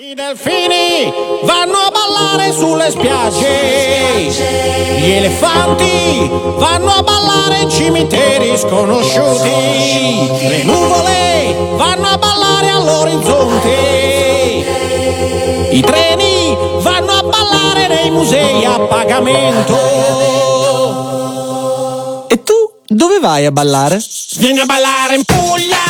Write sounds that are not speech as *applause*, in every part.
I delfini vanno a ballare sulle spiagge, gli elefanti vanno a ballare in cimiteri sconosciuti, le nuvole vanno a ballare all'orizzonte, i treni vanno a ballare nei musei a pagamento. E tu dove vai a ballare? Vieni a ballare in Puglia,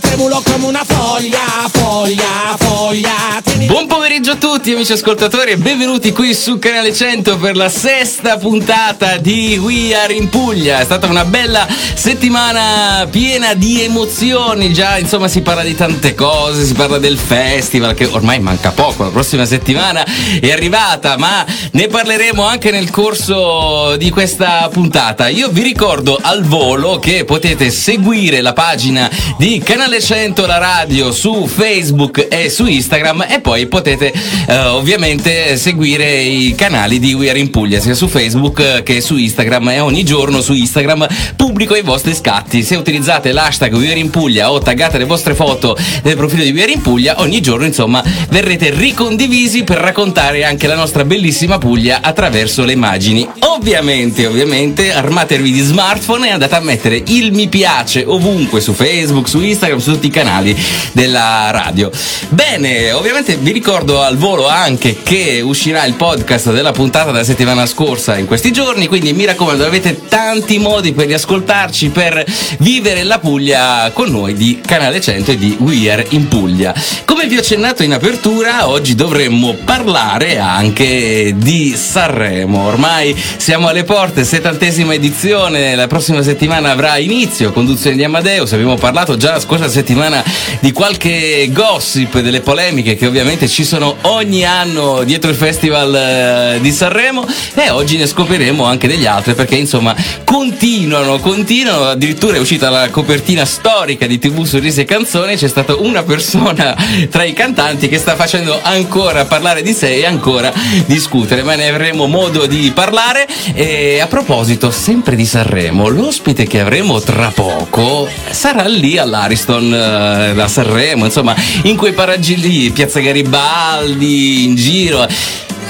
tremulo come una foglia, foglia, foglia. Buon pomeriggio a tutti amici ascoltatori e benvenuti qui su Canale 100 per la sesta puntata di We Are in Puglia. È stata una bella settimana piena di emozioni, già insomma si parla di tante cose, si parla del festival che ormai manca poco, la prossima settimana è arrivata, ma ne parleremo anche nel corso di questa puntata. Io vi ricordo al volo che potete seguire la pagina di Canale 100 la radio su Facebook e su Instagram e poi potete eh, ovviamente seguire i canali di We Are in Puglia sia su Facebook eh, che su Instagram e ogni giorno su Instagram pubblico i vostri scatti. Se utilizzate l'hashtag We Are in Puglia o taggate le vostre foto nel profilo di We Are in Puglia, ogni giorno insomma verrete ricondivisi per raccontare anche la nostra bellissima Puglia attraverso le immagini. Ovviamente, ovviamente, armatevi di smartphone e andate a mettere il mi piace ovunque su Facebook, su Instagram, su tutti i canali della radio. Bene, ovviamente vi ricordo al volo anche che uscirà il podcast della puntata della settimana scorsa in questi giorni, quindi mi raccomando, avete tanti modi per riascoltarci, per vivere la Puglia con noi di Canale 100 e di We Are in Puglia. Come vi ho accennato in apertura, oggi dovremmo parlare anche di Sanremo. Ormai siamo alle porte, settantesima edizione, la prossima settimana avrà inizio, conduzione di Amadeus, abbiamo parlato già la scorsa settimana di qualche gossip, delle polemiche che ovviamente ci sono ogni anno dietro il Festival eh, di Sanremo. E oggi ne scopriremo anche degli altri perché insomma continuano, continuano, addirittura è uscita la copertina storica di TV Sorrisi e Canzoni, c'è stata una persona tra i cantanti che sta facendo ancora parlare di sé e ancora discutere, ma ne avremo modo di parlare. E a proposito sempre di Sanremo, l'ospite che avremo tra poco sarà lì all'Ariston eh, da Sanremo, insomma in quei paraggi lì, Piazza Garibaldi, in giro.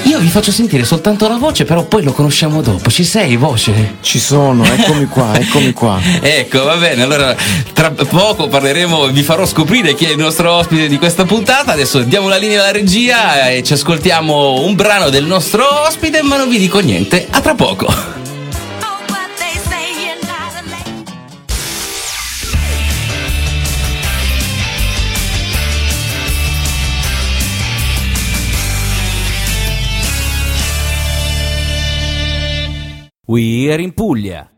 Io vi faccio sentire soltanto la voce, però poi lo conosciamo dopo. Ci sei, voce? Ci sono, eccomi qua, *laughs* eccomi qua. Ecco, va bene, allora tra poco parleremo, vi farò scoprire chi è il nostro ospite di questa puntata. Adesso diamo la linea alla regia e ci ascoltiamo un brano del nostro ospite, ma non vi dico niente. A tra poco. We are in Puglia.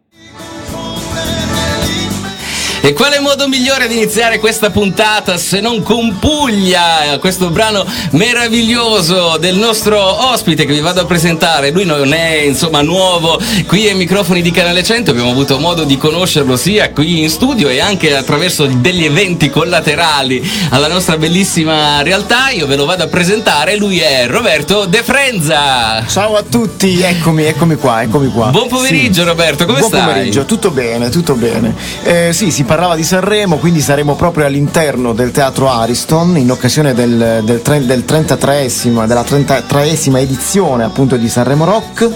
E quale modo migliore di iniziare questa puntata se non con Puglia, questo brano meraviglioso del nostro ospite che vi vado a presentare. Lui non è insomma nuovo qui ai microfoni di Canale 100, abbiamo avuto modo di conoscerlo sia qui in studio e anche attraverso degli eventi collaterali alla nostra bellissima realtà. Io ve lo vado a presentare, lui è Roberto De Frenza. Ciao a tutti, eccomi, eccomi qua, eccomi qua. Buon pomeriggio, Roberto, come Buon stai? pomeriggio, tutto bene, tutto bene. Eh, sì, si parlava di Sanremo, quindi saremo proprio all'interno del teatro Ariston in occasione del, del, tre- del 33esimo, della 33esima edizione appunto di Sanremo Rock.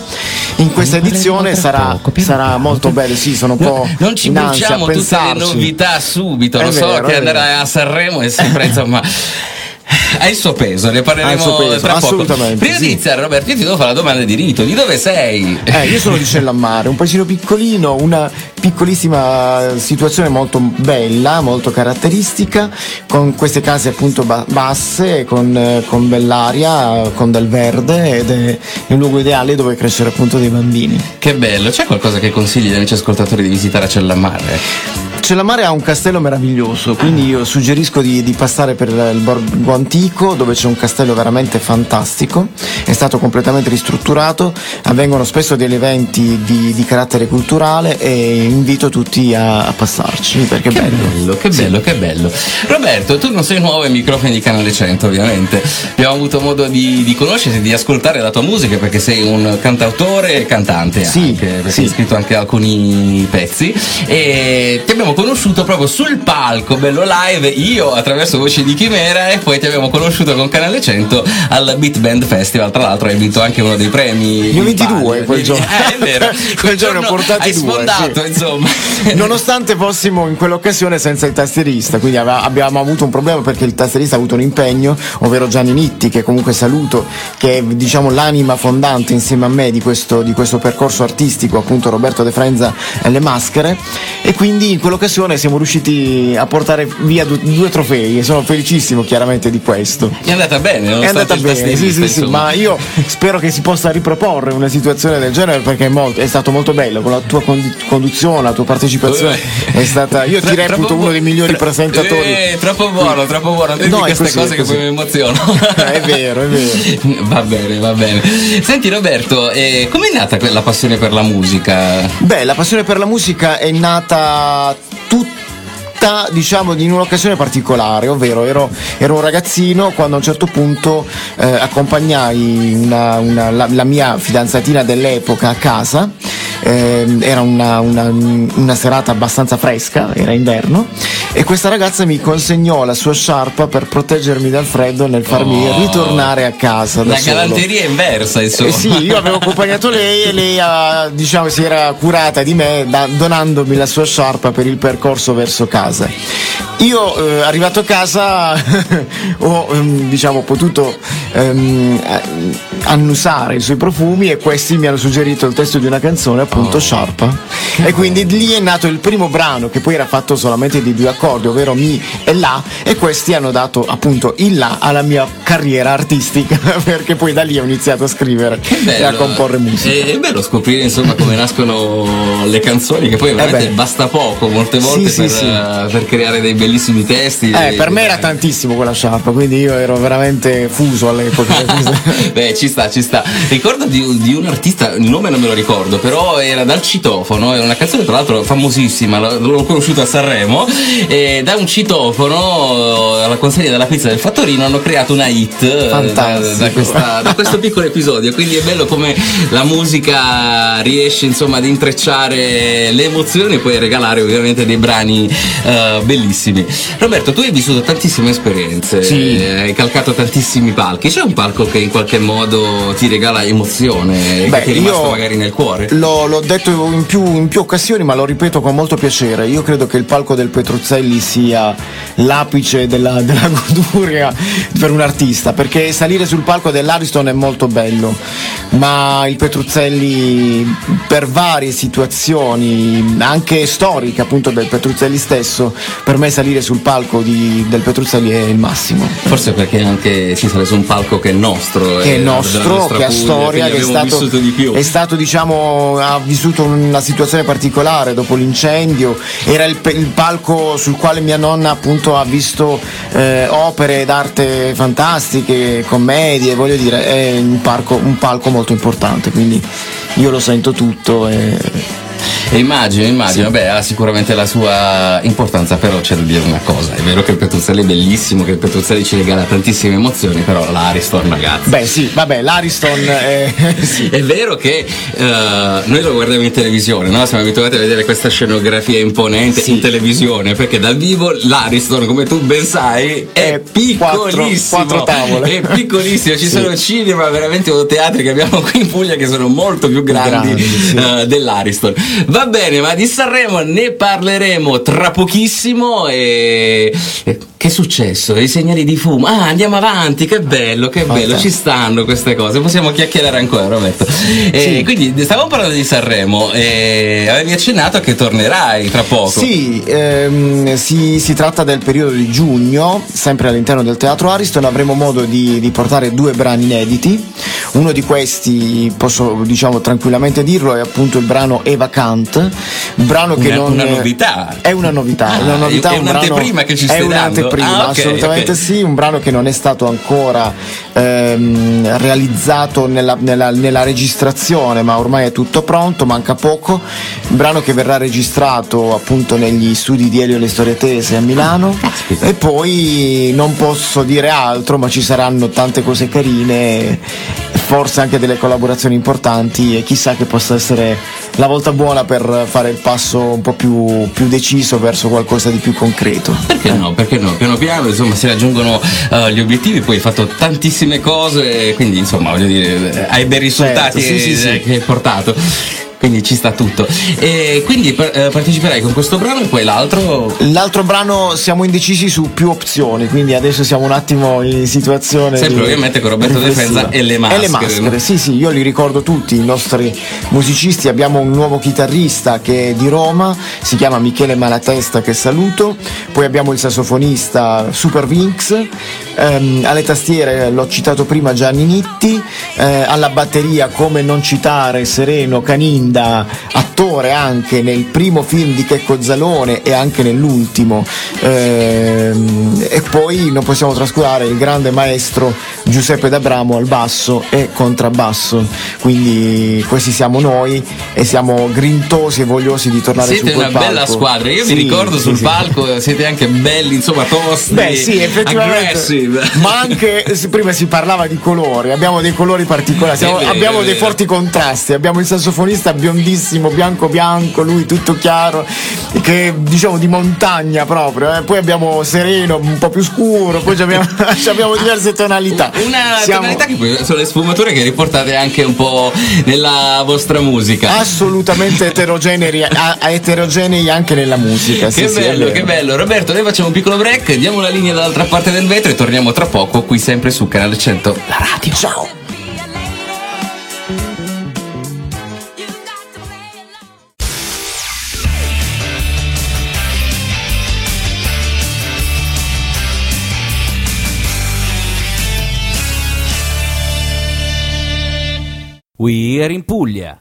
In questa edizione sarà, poco, sarà molto bello, sì, sono un po' No, non ci in ansia a tutte le novità subito. È Lo so vero, che è andare a Sanremo è sempre insomma. *laughs* Ha il suo peso, ne parleremo suo peso, tra poco. Prima sì. di iniziare, Roberto, io ti devo fare la domanda di rito: di dove sei? Eh, io sono di Cellammare, un paesino piccolino, una piccolissima situazione molto bella, molto caratteristica, con queste case appunto ba- basse, con, eh, con bell'aria, con del verde ed è un luogo ideale dove crescere appunto dei bambini. Che bello, c'è qualcosa che consigli agli amici ascoltatori di visitare a Cellammare? Cellamare ha un castello meraviglioso, quindi io suggerisco di, di passare per il borgo antico dove c'è un castello veramente fantastico, è stato completamente ristrutturato, avvengono spesso degli eventi di, di carattere culturale e invito tutti a, a passarci perché è Che bello. bello, che bello, che bello. Roberto, tu non sei nuovo ai microfoni di Canale 100, ovviamente. Abbiamo avuto modo di, di conoscerti, di ascoltare la tua musica perché sei un cantautore e cantante Sì, anche, perché sì. hai scritto anche alcuni pezzi. E ti abbiamo conosciuto proprio sul palco, bello live, io attraverso Voci di Chimera e poi ti abbiamo conosciuto con Canale 100 al Beat Band Festival. Tra l'altro hai vinto anche uno dei premi. Ne ho vinti due quel giorno. Eh, è vero. *laughs* Quel giorno ho portati hai due, sfondato, sì. insomma. *laughs* Nonostante fossimo in quell'occasione senza il tastierista, quindi abbiamo avuto un problema perché il tastierista ha avuto un impegno, ovvero Gianni Nitti, che comunque saluto, che è diciamo l'anima fondante insieme a me di questo, di questo percorso artistico, appunto Roberto De Frenza e le maschere, e quindi in quell'occasione siamo riusciti a portare via du- due trofei e sono felicissimo chiaramente di questo. È andata bene, È andata bene, sì, sì, sì, ma io spero che si possa riproporre una situazione del genere perché è, molto- è stato molto bello con la tua conduzione, la tua partecipazione è stata, io ti reputo uno dei migliori tra- presentatori. Eh, troppo buono, troppo buono. Non No, queste così, cose che poi mi emoziono. *laughs* È vero, è vero. *laughs* Va bene, va bene. Senti Roberto, eh, com'è nata la passione per la musica? Beh, la passione per la musica è nata тут tutta diciamo in un'occasione particolare, ovvero ero, ero un ragazzino quando a un certo punto eh, accompagnai una- una- la, la mia fidanzatina dell'epoca a casa, ehm, era una, una- una serata abbastanza fresca, era inverno, e questa ragazza mi consegnò la sua sciarpa per proteggermi dal freddo nel farmi Oh. ritornare a casa. Da La solo. galanteria inversa, insomma. Eh sì, io avevo accompagnato lei e lei diciamo, si era curata di me da- donandomi la sua sciarpa per il percorso verso casa. Io eh, arrivato a casa *laughs* ho ehm, diciamo, potuto ehm, eh, annusare i suoi profumi e questi mi hanno suggerito il testo di una canzone, appunto Sciarpa. E quindi lì è nato il primo brano che poi era fatto solamente di due accordi, ovvero Mi e La, e questi hanno dato appunto il La alla mia carriera artistica, *laughs* perché poi da lì ho iniziato a scrivere e a comporre musica. È, è bello scoprire insomma come nascono le canzoni, che poi veramente beh. basta poco molte Sì, volte sì, per, sì. eh, per creare dei bellissimi testi. Eh, dei- per me era tantissimo quella sciarpa, quindi io ero veramente fuso all'epoca. *laughs* Beh, ci sta, ci sta. Ricordo di, un- di un artista, il nome non me lo ricordo, però era dal citofono, era una canzone tra l'altro famosissima, l'ho, conosciuta a Sanremo, e da un citofono alla consegna della pizza del Fattorino hanno creato una hit eh, da, da questa- da questo piccolo episodio, quindi è bello come la musica riesce insomma ad intrecciare le emozioni e poi regalare ovviamente dei brani eh, bellissimi. Roberto, tu hai vissuto tantissime esperienze, Sì. eh, hai calcato tantissimi palchi, c'è un palco che in qualche modo ti regala emozione, Beh, che è rimasto magari nel cuore? L'ho, l'ho detto in più, in più occasioni, ma lo ripeto con molto piacere. Io credo che il palco del Petruzzelli sia l'apice della, della goduria per un artista, perché salire sul palco dell'Ariston è molto bello, ma il Petruzzelli per varie situazioni, anche storiche appunto del Petruzzelli stesso, per me salire sul palco di- del Petruzzelli è il massimo. Forse perché anche ci sale su un palco che è nostro, che è eh, nostro, che ha storia, che è stato, è stato diciamo, ha vissuto una situazione particolare dopo l'incendio, era il, il palco sul quale mia nonna appunto ha visto eh, opere d'arte fantastiche, commedie, voglio dire, è un, parco- un palco molto importante, quindi io lo sento tutto e E immagino, immagino, beh, ha sicuramente la sua importanza, però c'è da dire una cosa, è vero che il Petruzzelli è bellissimo, che il Petruzzelli ci regala tantissime emozioni, però l'Ariston ragazzi. beh sì, vabbè, l'Ariston *laughs* è, *laughs* sì. È vero che eh, noi lo guardiamo in televisione, no? siamo abituati a vedere questa scenografia imponente in televisione, perché dal vivo l'Ariston, come tu ben sai, è, È piccolissimo. quattro- quattro tavole. È piccolissimo, ci Sì. sono cinema veramente o teatri che abbiamo qui in Puglia che sono molto più grandi, Grandi, sì. eh, dell'Ariston. Va bene, ma di Sanremo ne parleremo tra pochissimo e... Che è successo? I segnali di fumo. Ah, andiamo avanti, che bello, che bello, Fantastico. ci stanno queste cose. Possiamo chiacchierare ancora, Roberto. E Sì. Quindi stavamo parlando di Sanremo e avevi accennato che tornerai tra poco. Sì, ehm, si, si tratta del periodo di giugno, sempre all'interno del Teatro Ariston, avremo modo di, di portare due brani inediti, Uno di questi, posso diciamo tranquillamente dirlo, è appunto il brano Eva Kant, brano che Una- non una novità. È una novità, Ah, è una novità, è un brano- un'anteprima che ci stai È dando. Ah, ok, assolutamente ok. sì, un brano che non è stato ancora ehm, realizzato nella, nella- nella registrazione, ma ormai è tutto pronto, manca poco. Un brano che verrà registrato appunto negli studi di Elio e le Storie Tese a Milano. E poi non posso dire altro, ma ci saranno tante cose carine, forse anche delle collaborazioni importanti e chissà che possa essere la volta buona per fare il passo un po' più, più deciso verso qualcosa di più concreto. Perché no? Perché no? Piano piano insomma si raggiungono eh, gli obiettivi, poi hai fatto tantissime cose, quindi insomma voglio dire, hai bei risultati Certo, sì, sì, sì. eh, che hai portato. Quindi ci sta tutto. E quindi eh, parteciperai con questo brano e poi l'altro. L'altro brano siamo indecisi su più opzioni, quindi adesso siamo un attimo in situazione. Sempre di ovviamente con Roberto De riflessiva. Frenza e le maschere. E le maschere, sì, sì, io li ricordo tutti, i nostri musicisti. Abbiamo un nuovo chitarrista che è di Roma, si chiama Michele Malatesta, che saluto. Poi abbiamo il sassofonista Super Vinx. ehm, alle tastiere l'ho citato prima Gianni Nitti. eh, alla batteria, come non citare Sereno Caninda, attore anche nel primo film di Checco Zalone e anche nell'ultimo. Ehm, e poi non possiamo trascurare il grande maestro Giuseppe D'Abramo al basso e contrabbasso. Quindi questi siamo noi e siamo grintosi e vogliosi di tornare Siete su quel una bella palco. squadra. Io Sì, mi ricordo sì, sul sì. palco, siete anche belli, insomma, tosti. Beh sì, effettivamente. aggressive. Ma anche prima si parlava di colori, abbiamo dei colori particolari, siamo- vero, abbiamo dei forti contrasti, abbiamo il sassofonista biondissimo, bianco bianco, lui tutto chiaro, che diciamo di montagna proprio, eh. poi abbiamo sereno, un po' più scuro, poi abbiamo, *laughs* abbiamo diverse tonalità. Una Siamo tonalità che poi sono le sfumature che riportate anche un po' nella vostra musica. assolutamente eterogenei, a- a- eterogenei anche nella musica. sì, Che sì, bello, vero. che bello. Roberto, noi facciamo un piccolo break, diamo la linea dall'altra parte del vetro e torniamo tra poco qui sempre su Canale 100, la radio. Ciao. We Are in Puglia.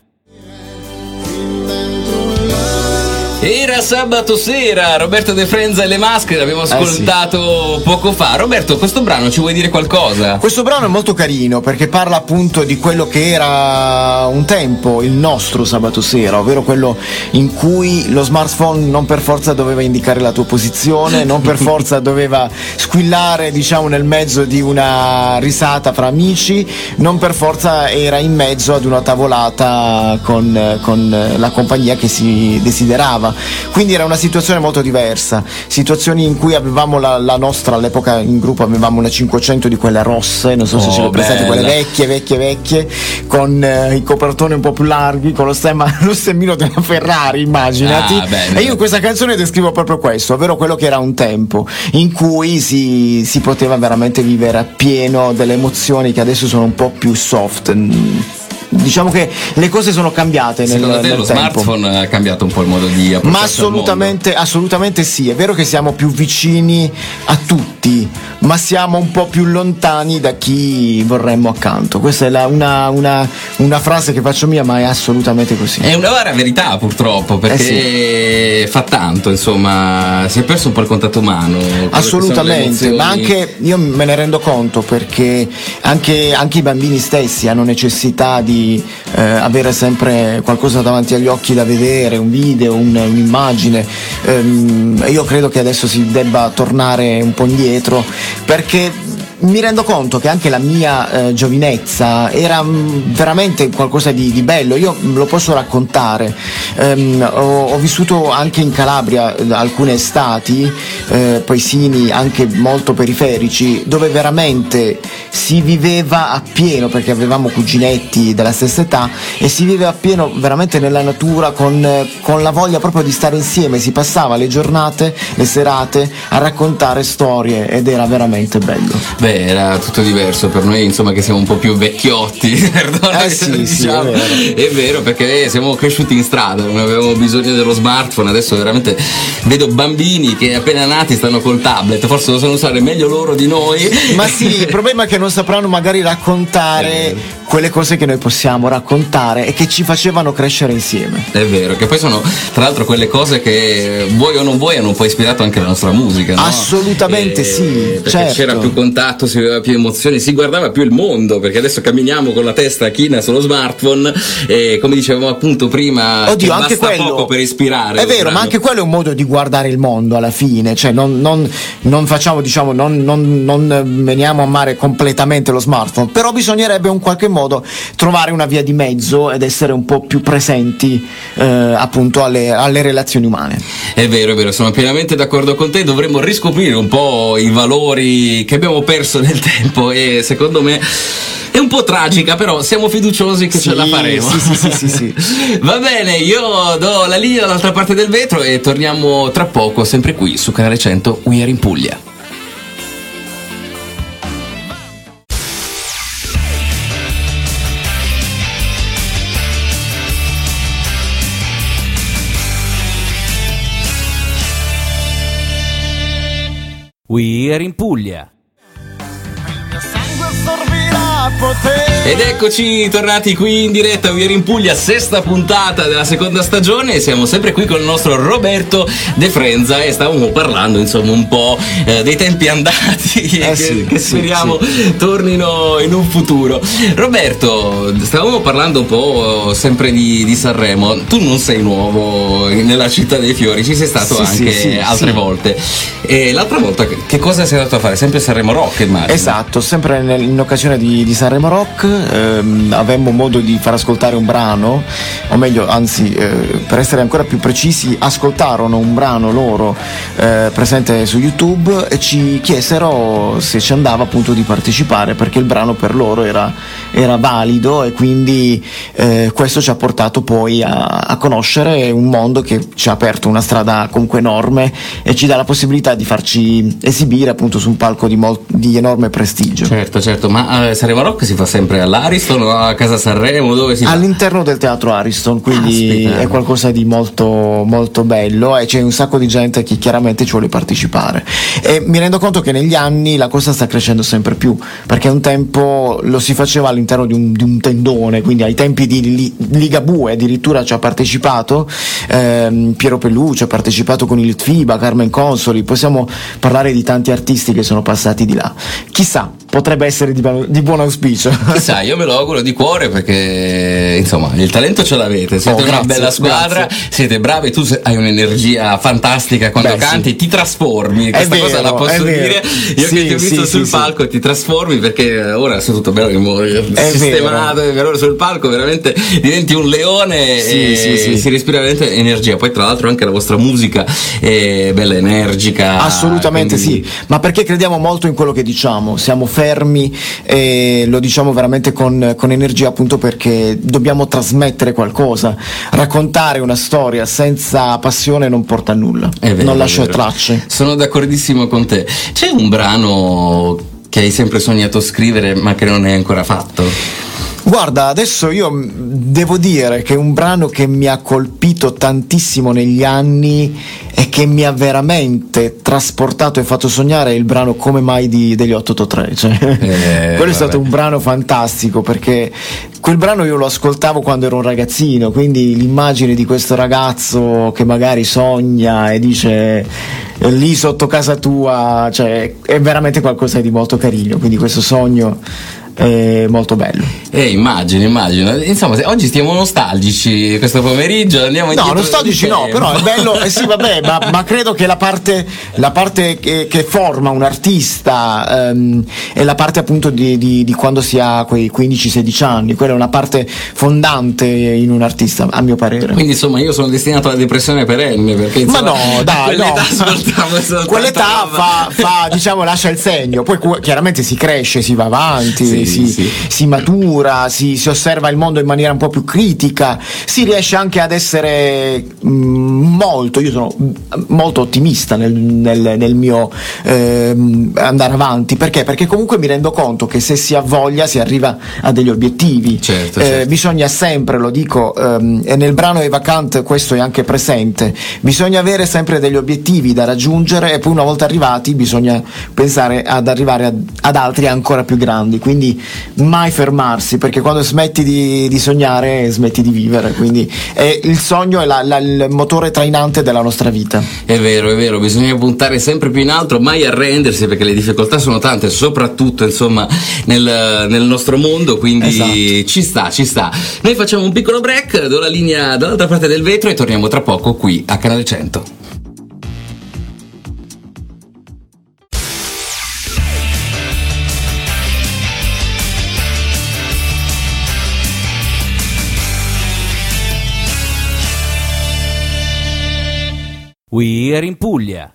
Era sabato sera, Roberto De Frenza e le maschere, l'abbiamo sì. ascoltato poco fa. Roberto, questo brano ci vuoi dire qualcosa? Questo brano è molto carino perché parla appunto di quello che era un tempo il nostro sabato sera, ovvero quello in cui lo smartphone non per forza doveva indicare la tua posizione, non per *laughs* forza doveva squillare diciamo nel mezzo di una risata fra amici, non per forza era in mezzo ad una tavolata con, con la compagnia che si desiderava. Quindi era una situazione molto diversa, situazioni in cui avevamo la, la nostra, all'epoca in gruppo avevamo una 500 di quelle rosse, non so se Oh, ce le prestate, quelle bella. vecchie, vecchie, vecchie, con eh, i copertoni un po' più larghi, con lo stemma, *laughs* lo stemmino della Ferrari, immaginati. Ah, bello. e io in questa canzone descrivo proprio questo, ovvero quello che era un tempo in cui si, si poteva veramente vivere appieno delle emozioni che adesso sono un po' più soft. Diciamo che le cose sono cambiate nel, Secondo te nel lo tempo. smartphone ha cambiato un po' il modo di approcciarsi Ma assolutamente, assolutamente sì, è vero che siamo più vicini a tutti, ma siamo un po' più lontani da chi vorremmo accanto. Questa è la- una, una- una frase che faccio mia, ma è assolutamente così. È una vera verità purtroppo, perché fa tanto, insomma, si è perso un po' il contatto umano. Assolutamente, ma anche io me ne rendo conto perché anche, anche i bambini stessi hanno necessità di eh, avere sempre qualcosa davanti agli occhi da vedere, un video, un- un'immagine. Ehm, io credo che adesso si debba tornare un po' indietro perché mi rendo conto che anche la mia eh, giovinezza era mm, veramente qualcosa di, di bello, io mm, lo posso raccontare. Ehm, ho, ho vissuto anche in Calabria eh, alcune estati, eh, paesini anche molto periferici, dove veramente si viveva appieno, perché avevamo cuginetti della stessa età, e si viveva appieno veramente nella natura con, eh, con la voglia proprio di stare insieme, si passava le giornate, le serate a raccontare storie ed era veramente bello. Beh, Beh, era tutto diverso per noi, insomma, che siamo un po' più vecchiotti. *laughs* perdona Eh sì, lo sì, diciamo. è vero. È vero, perché siamo cresciuti in strada, non avevamo bisogno dello smartphone. Adesso veramente vedo bambini che appena nati stanno col tablet, forse lo sanno usare meglio loro di noi. Ma sì, il *laughs* problema è che non sapranno magari raccontare quelle cose che noi possiamo raccontare e che ci facevano crescere insieme. È vero, che poi sono tra l'altro quelle cose che vuoi o non vuoi hanno un po' ispirato anche la nostra musica. no? Assolutamente sì, perché certo. c'era più contatto, si aveva più emozioni, si guardava più il mondo, perché adesso camminiamo con la testa china sullo smartphone e come dicevamo appunto prima, Oddio, che anche quello poco per ispirare. È vero, brano. ma anche quello è un modo di guardare il mondo alla fine, cioè non, non- non facciamo, diciamo, non, non- non veniamo a mare completamente lo smartphone, però bisognerebbe in qualche modo trovare una via di mezzo ed essere un po' più presenti eh, appunto alle, alle relazioni umane. È vero, è vero, sono pienamente d'accordo con te, dovremmo riscoprire un po' i valori che abbiamo perso nel tempo e secondo me è un po' tragica, però siamo fiduciosi che Sì, ce la faremo. sì, sì, sì, sì, sì. *laughs* Va bene, io do la linea dall'altra parte del vetro e torniamo tra poco, sempre qui su Canale 100 We Are in Puglia. We Are in Puglia. Ed eccoci tornati qui in diretta, Are in Puglia, sesta puntata della seconda stagione siamo sempre qui con il nostro Roberto De Frenza e stavamo parlando insomma un po' eh, dei tempi andati *laughs* Eh che, sì, che sì, speriamo tornino in un futuro. Roberto, stavamo parlando un po' sempre di, di Sanremo, tu non sei nuovo nella città dei fiori, ci sei stato Sì, anche sì, sì, altre sì. volte. E l'altra volta che cosa sei andato a fare? Sempre Sanremo Rock immagino. Esatto, sempre in occasione di, di Sanremo Rock ehm, avemmo modo di far ascoltare un brano, o meglio, anzi, eh, per essere ancora più precisi, ascoltarono un brano loro eh, presente su YouTube e ci chiesero se ci andava appunto di partecipare perché il brano per loro era, era valido e quindi eh, questo ci ha portato poi a, a conoscere un mondo che ci ha aperto una strada comunque enorme e ci dà la possibilità di farci esibire appunto su un palco di, mol- di enorme prestigio. Certo, certo, ma eh, Sanremo Rock si fa sempre all'Ariston o a Casa Sanremo? Dove si fa? All'interno del teatro Ariston, quindi Caspita. è qualcosa di molto, molto bello e c'è un sacco di gente che chiaramente ci vuole partecipare. E mi rendo conto che negli anni la cosa sta crescendo sempre più, perché un tempo lo si faceva all'interno di un, di un tendone, quindi ai tempi di Li- Ligabue addirittura ci ha partecipato ehm, Piero Pellucci, ha partecipato con il FIBA, Carmen Consoli, possiamo parlare di tanti artisti che sono passati di là. Chissà, potrebbe essere di, di buon auspicio. Chissà, io me lo auguro di cuore perché insomma il talento ce l'avete, siete Oh, una grazie, bella squadra, grazie. siete bravi, tu hai un'energia fantastica quando Beh, canti, sì. ti trasformi, questa vero, cosa la è posso vero. dire, io Sì, che ti ho visto sì, sul palco ti trasformi perché ora sei tutto bello È sistemato, per ora sul palco veramente diventi un leone Sì, e sì, sì. si respira veramente energia, poi tra l'altro anche la vostra musica è bella energica. Assolutamente quindi- sì, ma perché crediamo molto in quello che diciamo, siamo fermi e lo diciamo veramente con, con energia appunto perché dobbiamo trasmettere qualcosa, raccontare una storia senza passione non porta a nulla, vero, non lascia tracce. Sono d'accordissimo con te. C'è un brano che hai sempre sognato scrivere ma che non hai ancora fatto? Guarda, adesso io devo dire che un brano che mi ha colpito tantissimo negli anni e che mi ha veramente trasportato e fatto sognare è il brano Come mai di, degli 883. Cioè, Eh, *laughs* quello è stato vabbè. un brano fantastico perché quel brano io lo ascoltavo quando ero un ragazzino, quindi l'immagine di questo ragazzo che magari sogna e dice "Eh, lì sotto casa tua, cioè, è veramente qualcosa di molto carino, quindi questo sogno è molto bello. Eh, immagino, immagino. Insomma, se- oggi stiamo nostalgici questo pomeriggio, andiamo No, nostalgici no, però è bello, *laughs* eh sì vabbè, ma, ma credo che la parte, la parte che, che forma un artista ehm, è la parte appunto di, di- di quando si ha quei 15-16 anni, quella è una parte fondante in un artista, a mio parere. Quindi insomma io sono destinato alla depressione perenne perché ma insomma, no, a dai, *laughs* quell'età no. soltanto Quell'età fa, fa, diciamo, lascia il segno, poi chiaramente si cresce, si va avanti. Sì, si, sì. si matura, si, si osserva il mondo in maniera un po' più critica, si riesce anche ad essere mm, molto, io sono mm, molto ottimista nel, nel- nel mio ehm, andare avanti, perché? Perché comunque mi rendo conto che se si ha voglia si arriva a degli obiettivi. Certo, Eh, certo. bisogna sempre, lo dico, ehm, e nel brano Eva Kant questo è anche presente, bisogna avere sempre degli obiettivi da raggiungere e poi una volta arrivati bisogna pensare ad arrivare ad, ad altri ancora più grandi, quindi mai fermarsi, perché quando smetti di, di sognare smetti di vivere, quindi è- il sogno è la- la- il motore trainante della nostra vita. È vero, è vero, bisogna puntare sempre più in alto, mai arrendersi perché le difficoltà sono tante, soprattutto insomma nel, nel nostro mondo, quindi Esatto. ci sta, ci sta. Noi facciamo un piccolo break, do la linea dall'altra parte del vetro e torniamo tra poco qui a Canale 100. We are in Puglia.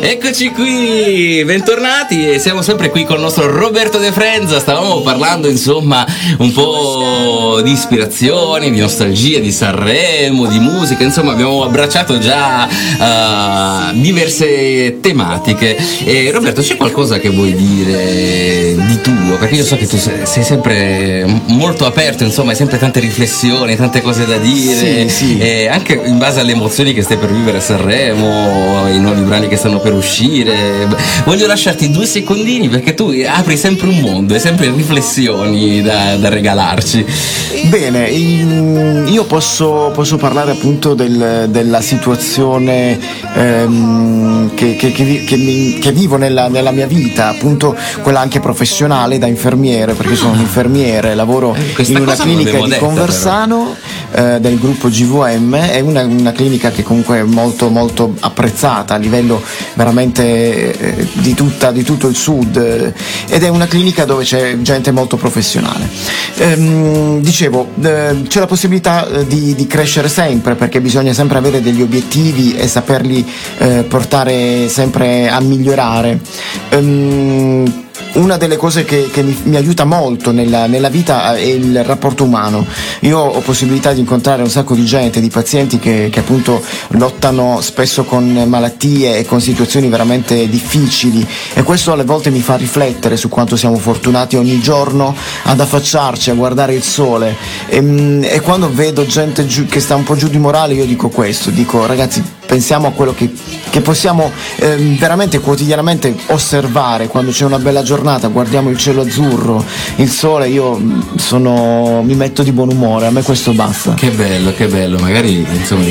Eccoci qui, bentornati e siamo sempre qui con il nostro Roberto De Frenza. Stavamo parlando insomma un po' di ispirazioni, di nostalgia, di Sanremo, di musica, insomma abbiamo abbracciato già eh, diverse tematiche. E Roberto, c'è qualcosa che vuoi dire di tuo? Perché io so che tu sei sei sempre molto aperto, insomma hai sempre tante riflessioni, tante cose da dire, Sì, sì. e anche in base alle emozioni che stai per vivere a Sanremo, i nuovi brani che stanno per uscire. Voglio lasciarti due secondini perché tu apri sempre un mondo e sempre riflessioni da, da regalarci. Bene, io posso, posso parlare appunto del- della situazione ehm, che, che- che mi- che vivo nella, nella mia vita, appunto quella anche professionale da infermiere, perché sono un infermiere, lavoro Questa in una clinica di detta, Conversano eh, del gruppo GVM, è una, una clinica che comunque è molto molto apprezzata a livello veramente eh, di, tutta- di tutto il sud eh, ed è una clinica dove c'è gente molto professionale. Ehm, dicevo, eh, c'è la possibilità di, di crescere sempre perché bisogna sempre avere degli obiettivi e saperli portare sempre a migliorare. Ehm, una delle cose che, che mi, mi aiuta molto nella, nella vita è il rapporto umano. Io ho possibilità di incontrare un sacco di gente, di pazienti che, che appunto lottano spesso con malattie e con situazioni veramente difficili e questo alle volte mi fa riflettere su quanto siamo fortunati ogni giorno ad affacciarci, a guardare il sole e, mm, e quando vedo gente giù- che sta un po' giù di morale io dico questo, dico ragazzi pensiamo a quello che, che possiamo ehm, veramente quotidianamente osservare quando c'è una bella giornata, guardiamo il cielo azzurro, il sole, io mm, sono, mi metto di buon umore, a me questo basta. Che bello, che bello. Magari insomma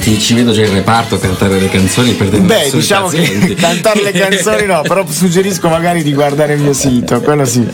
ti ci vedo già in reparto a cantare le canzoni per dei Beh, diciamo pazienti. che *laughs* cantare le canzoni no, però suggerisco magari di guardare il mio sito, quello sì.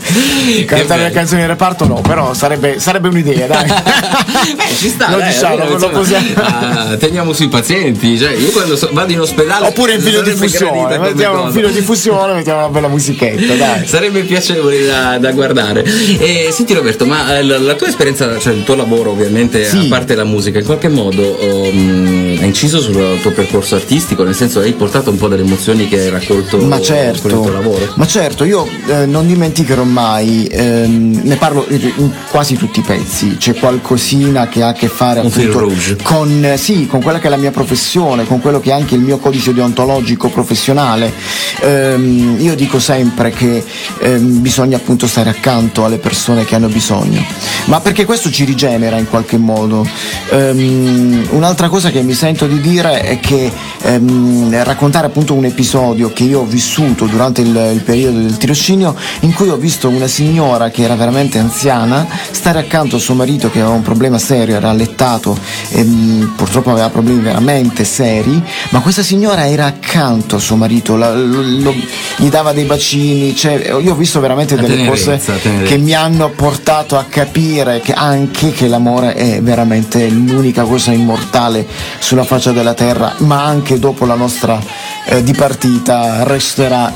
Cantare le canzoni in reparto no, però sarebbe, sarebbe un'idea, dai. *laughs* Eh, ci sta, Lo dai, diciamo, lo insomma, possiamo- ah, teniamo sui pazienti. Cioè, io quando so- vado in ospedale. Oppure in filo gradita come mettiamo un filo diffusione, mettiamo una bella musichetta, dai. *laughs* Sarebbe piacevole da, da guardare. E, senti Roberto, ma eh, la, la tua esperienza, cioè il tuo lavoro ovviamente, Sì. a parte la musica, in qualche modo um, ha inciso sul tuo percorso artistico, nel senso hai portato un po' delle emozioni che hai raccolto Ma con il certo, tuo lavoro? ma certo, io eh, non dimenticherò mai, ehm, ne parlo in quasi tutti i pezzi, c'è qualcosina che ha a che fare appunto con, sì, con quella che è la mia professione, con quello che è anche il mio codice deontologico professionale. Ehm, io dico sempre che ehm, bisogna appunto stare accanto alle persone che hanno bisogno, ma perché questo ci rigenera in qualche modo. Ehm, un'altra cosa che mi sento di dire è che ehm, raccontare appunto un episodio che io ho vissuto durante il, il periodo del tirocinio in cui ho visto una signora che era veramente anziana stare accanto a suo marito che aveva un problema serio, era allettato e mh, purtroppo aveva problemi veramente seri, ma questa signora era accanto a suo marito, la- lo- lo- gli dava dei bacini, cioè, io ho visto veramente delle tenerezza, cose tenerezza. che mi hanno portato a capire che anche che l'amore è veramente l'unica cosa immortale sulla faccia della terra, ma anche dopo la nostra eh, dipartita resterà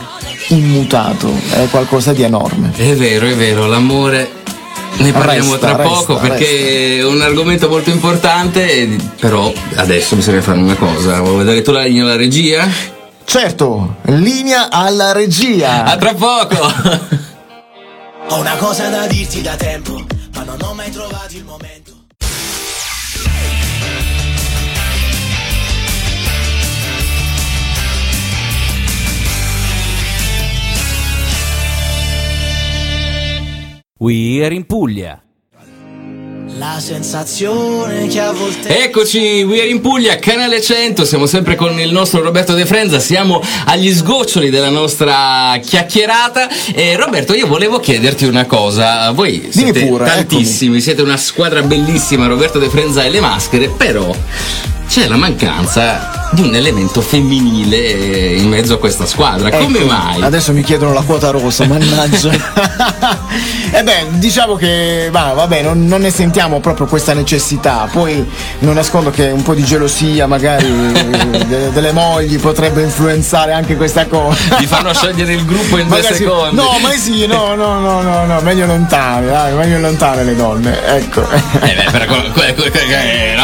immutato, è qualcosa di enorme. È vero, è vero, l'amore. Ne parliamo Resta, tra resta, poco perché resta. è un argomento molto importante, però adesso bisogna fare una cosa. Vuoi vedere tu la linea alla regia? Certo, linea alla regia. A tra poco! *laughs* Ho una cosa da dirti da tempo, ma non ho mai trovato il momento. We Are in Puglia. La sensazione che a volte Eccoci, We Are in Puglia, canale 100, siamo sempre con il nostro Roberto De Frenza, siamo agli sgoccioli della nostra chiacchierata. E Roberto io volevo chiederti una cosa, voi siete pure, tantissimi, siete una squadra bellissima, Roberto De Frenza e le maschere, però c'è la mancanza di un elemento femminile in mezzo a questa squadra, come Ecco, mai? Adesso mi chiedono la quota rossa, mannaggia. *laughs* e beh, diciamo che va, vabbè, non, non ne sentiamo proprio questa necessità. Poi non nascondo che un po' di gelosia, magari *laughs* de- delle mogli, potrebbe influenzare anche questa cosa. Vi fanno sciogliere il gruppo in due Magari sì. secondi. No, ma sì, no, no, no, no, no, meglio lontane, dai, meglio lontane le donne, ecco. Eh beh, però, que-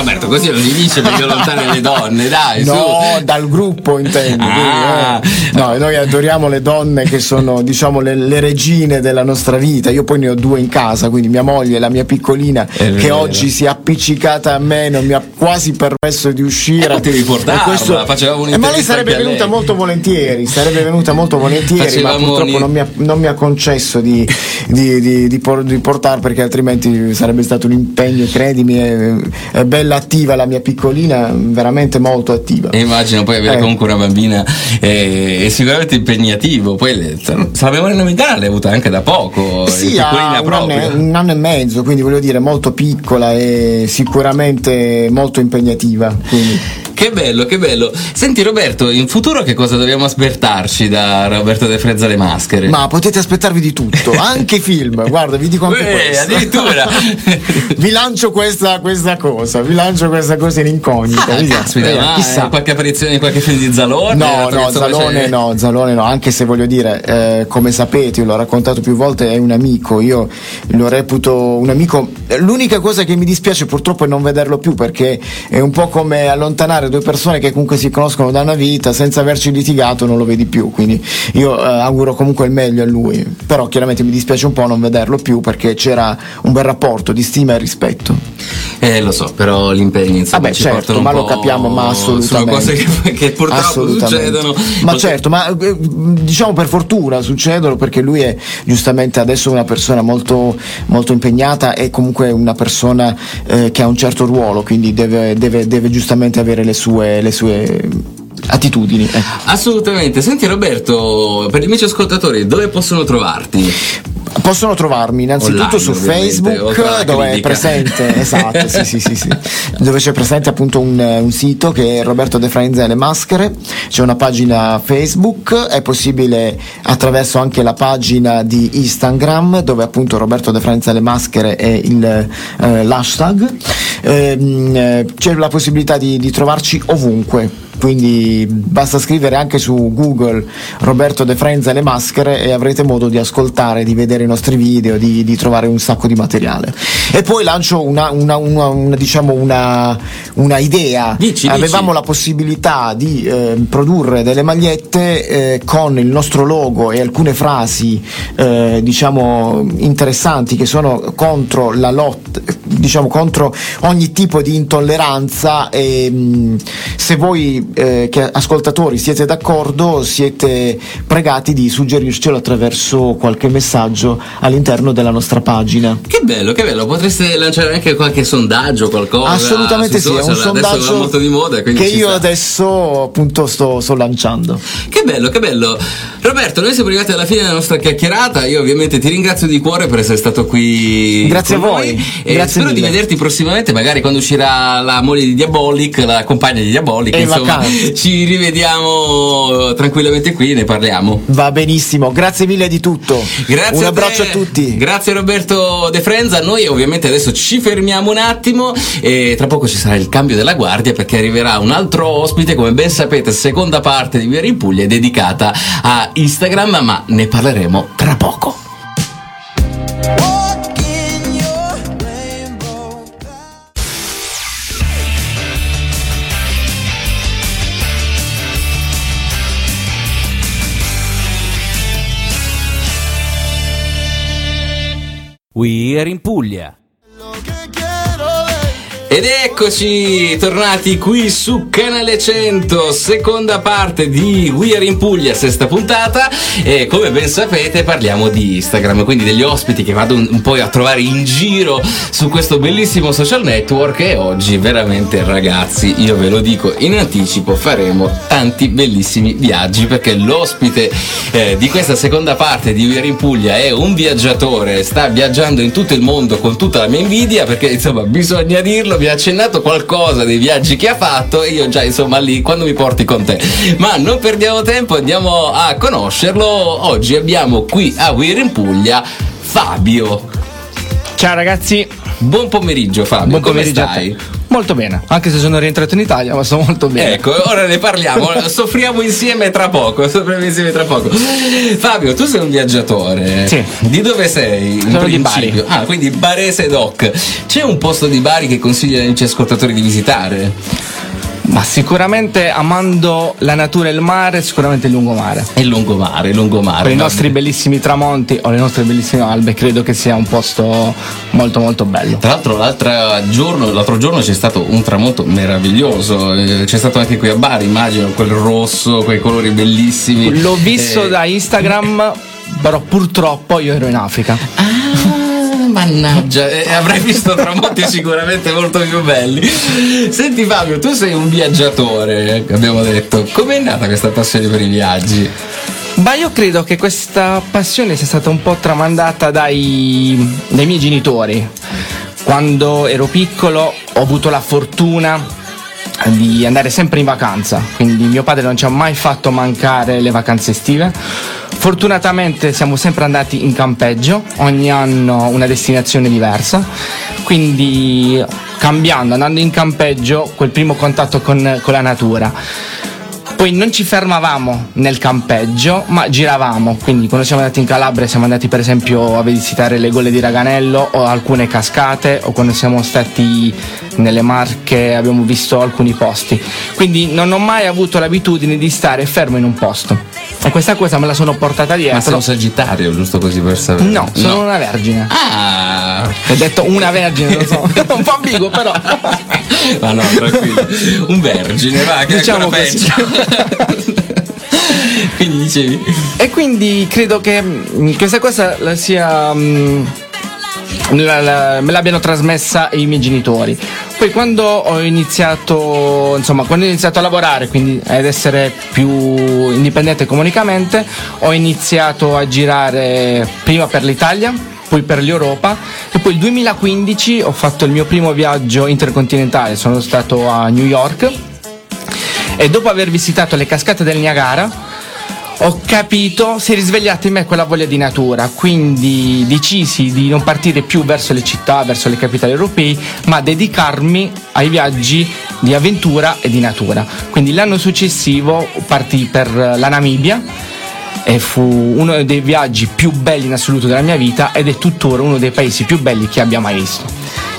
Roberto, così non si dice meglio lontane le donne, dai, su. No, dal gruppo intendo. Ah. quindi, eh. No, noi adoriamo le donne che sono, diciamo, le, le regine della nostra vita. Io poi ne ho due in casa, quindi mia moglie e la mia piccolina, È che vero. oggi si è appiccicata a me, non mi ha quasi permesso di uscire. E potevi portarla, facevamo Eh, ma lei sarebbe venuta lei. molto volentieri, sarebbe venuta molto volentieri, Facevamo ma purtroppo un- non mi ha, non mi ha concesso di, di, di, di, por- portare perché altrimenti sarebbe stato un impegno, credimi, è, è bella attiva la mia piccolina, veramente molto attiva. E immagino poi avere Eh. comunque una bambina eh, è sicuramente impegnativo. Poi la memoria nominale l'hai avuta anche da poco. Sì, piccolina ha un anno, proprio. un anno e mezzo, quindi voglio dire molto piccola e sicuramente molto impegnativa. quindi. Che bello, che bello. Senti Roberto, in futuro che cosa dobbiamo aspettarci da Roberto De Frezza le maschere? Ma potete aspettarvi di tutto, *laughs* anche film, guarda, vi dico anche Eh, questo. addirittura. *laughs* vi lancio questa, questa cosa, vi lancio questa cosa in incognita. Ah, caspita, ma chissà. qualche apparizione in qualche film di Zalone? No, no, Zalone c'è- no, Zalone no, anche se voglio dire, eh, come sapete, l'ho raccontato più volte, è un amico, io lo reputo un amico. L'unica cosa che mi dispiace purtroppo è non vederlo più perché è un po' come allontanare due persone che comunque si conoscono da una vita, senza averci litigato non lo vedi più, quindi io eh, auguro comunque il meglio a lui, però chiaramente mi dispiace un po' non vederlo più perché c'era un bel rapporto di stima e rispetto. Eh, lo so, però gli impegni insomma Vabbè, ci certo, ma lo po'- capiamo, ma assolutamente. Sono cose che, che purtroppo succedono. Ma certo, ma eh, diciamo per fortuna succedono perché lui è giustamente adesso una persona molto, molto impegnata e comunque una persona eh, che ha un certo ruolo, quindi deve, deve- deve giustamente avere le sue, le sue attitudini. ecco. Assolutamente. Senti Roberto, per gli amici ascoltatori, dove possono trovarti? Possono trovarmi innanzitutto Online, su Facebook dove è presente, *laughs* esatto, sì, sì, sì, sì, dove c'è presente appunto un, un sito che è Roberto De Frenza e le maschere, c'è una pagina Facebook, è possibile attraverso anche la pagina di Instagram dove appunto Roberto De Frenza e le maschere è il, eh, l'hashtag, Ehm, eh, c'è la possibilità di, di trovarci ovunque. Quindi basta scrivere anche su Google Roberto De Frenza e le maschere e avrete modo di ascoltare, di vedere i nostri video, di, di trovare un sacco di materiale. E poi lancio una, una- una- una, diciamo una, una idea. Dici, Avevamo dici. la possibilità di eh, produrre delle magliette eh, con il nostro logo e alcune frasi eh, diciamo interessanti che sono contro la lotta, diciamo contro ogni tipo di intolleranza e mh, se voi eh, che ascoltatori siete d'accordo siete pregati di suggerircelo attraverso qualche messaggio all'interno della nostra pagina. Che bello, che bello. Potreste lanciare anche qualche sondaggio, qualcosa. Assolutamente sì, è un social. Adesso sondaggio molto di moda, che io sta. adesso appunto sto, sto lanciando. Che bello, che bello. Roberto, noi siamo arrivati alla fine della nostra chiacchierata. Io ovviamente ti ringrazio di cuore per essere stato qui. Grazie a voi. noi. E Grazie spero di mille. vederti prossimamente, magari quando uscirà la moglie di Diabolic, la compagna di Diabolic. E in insomma. Ci rivediamo tranquillamente qui e ne parliamo. Va benissimo, grazie mille di tutto. Grazie Un a abbraccio te. a tutti. Grazie Roberto De Frenza. Noi ovviamente adesso ci fermiamo un attimo e tra poco ci sarà il cambio della guardia perché arriverà un altro ospite, come ben sapete, seconda parte di Via in Puglia è dedicata a Instagram, ma ne parleremo tra poco. We Are in Puglia. Ed eccoci tornati qui su Canale 100, seconda parte di We Are in Puglia, sesta puntata. E come ben sapete parliamo di Instagram, quindi degli ospiti che vado un, un po' a trovare in giro su questo bellissimo social network. E oggi veramente ragazzi, io ve lo dico in anticipo, faremo tanti bellissimi viaggi perché l'ospite eh, di questa seconda parte di We Are in Puglia è un viaggiatore, sta viaggiando in tutto il mondo con tutta la mia invidia perché insomma bisogna dirlo, ha accennato qualcosa dei viaggi che ha fatto e io già insomma lì quando mi porti con te. Ma non perdiamo tempo, andiamo a conoscerlo. Oggi abbiamo qui a Weir in Puglia Fabio. Ciao ragazzi, Buon pomeriggio Fabio, buon come pomeriggio a stai? Molto bene, anche se sono rientrato in Italia, ma sto molto bene. Ecco, ora ne parliamo, *laughs* soffriamo insieme tra poco, soffriamo insieme tra poco. Fabio, tu sei un viaggiatore. Sì. Di dove sei? in Sono di principio? Ah, quindi Barese Doc. C'è un posto di Bari che consiglia ai nostri ascoltatori di visitare? Ma sicuramente amando la natura e il mare, sicuramente il lungomare. È il lungomare, il lungomare. Per i nostri bellissimi tramonti o le nostre bellissime albe, credo che sia un posto molto molto bello. Tra l'altro l'altro giorno, l'altro giorno c'è stato un tramonto meraviglioso, eh, c'è stato anche qui a Bari, immagino, quel rosso, quei colori bellissimi. L'ho visto Eh, da Instagram, però purtroppo io ero in Africa. Ah, mannaggia, eh, avrai visto tramonti sicuramente molto più belli. Senti Fabio, tu sei un viaggiatore, abbiamo detto. Com'è nata questa passione per i viaggi? Ma io credo che questa passione sia stata un po' tramandata dai, dai miei genitori. Quando ero piccolo ho avuto la fortuna di andare sempre in vacanza, quindi mio padre non ci ha mai fatto mancare le vacanze estive. Fortunatamente siamo sempre andati in campeggio, ogni anno una destinazione diversa, quindi cambiando, andando in campeggio, quel primo contatto con, con la natura. Poi non ci fermavamo nel campeggio, ma giravamo. Quindi quando siamo andati in Calabria siamo andati per esempio a visitare le gole di Raganello o alcune cascate o quando siamo stati nelle Marche abbiamo visto alcuni posti. Quindi non ho mai avuto l'abitudine di stare fermo in un posto. E questa cosa me la sono portata Ma sei dietro. un sagittario, giusto così per sapere? No, sono una vergine. Ah! Ho detto una vergine, lo so. *laughs* un po' ambiguo però. Ma no, tranquillo. Un vergine, va, che Diciamo è. *laughs* Quindi dicevi. E quindi credo che mm, questa cosa sia. mm, la- la- me l'abbiano trasmessa i miei genitori. Poi quando ho iniziato, insomma, quando ho iniziato a lavorare, quindi ad essere più indipendente economicamente, ho iniziato a girare prima per l'Italia, poi per l'Europa poi il 2015 ho fatto il mio primo viaggio intercontinentale, sono stato a New York e dopo aver visitato le cascate del Niagara ho capito, si è risvegliata in me quella voglia di natura, quindi decisi di non partire più verso le città, verso le capitali europee, ma dedicarmi ai viaggi di avventura e di natura. Quindi l'anno successivo partii per la Namibia e fu uno dei viaggi più belli in assoluto della mia vita ed è tuttora uno dei paesi più belli che abbia mai visto.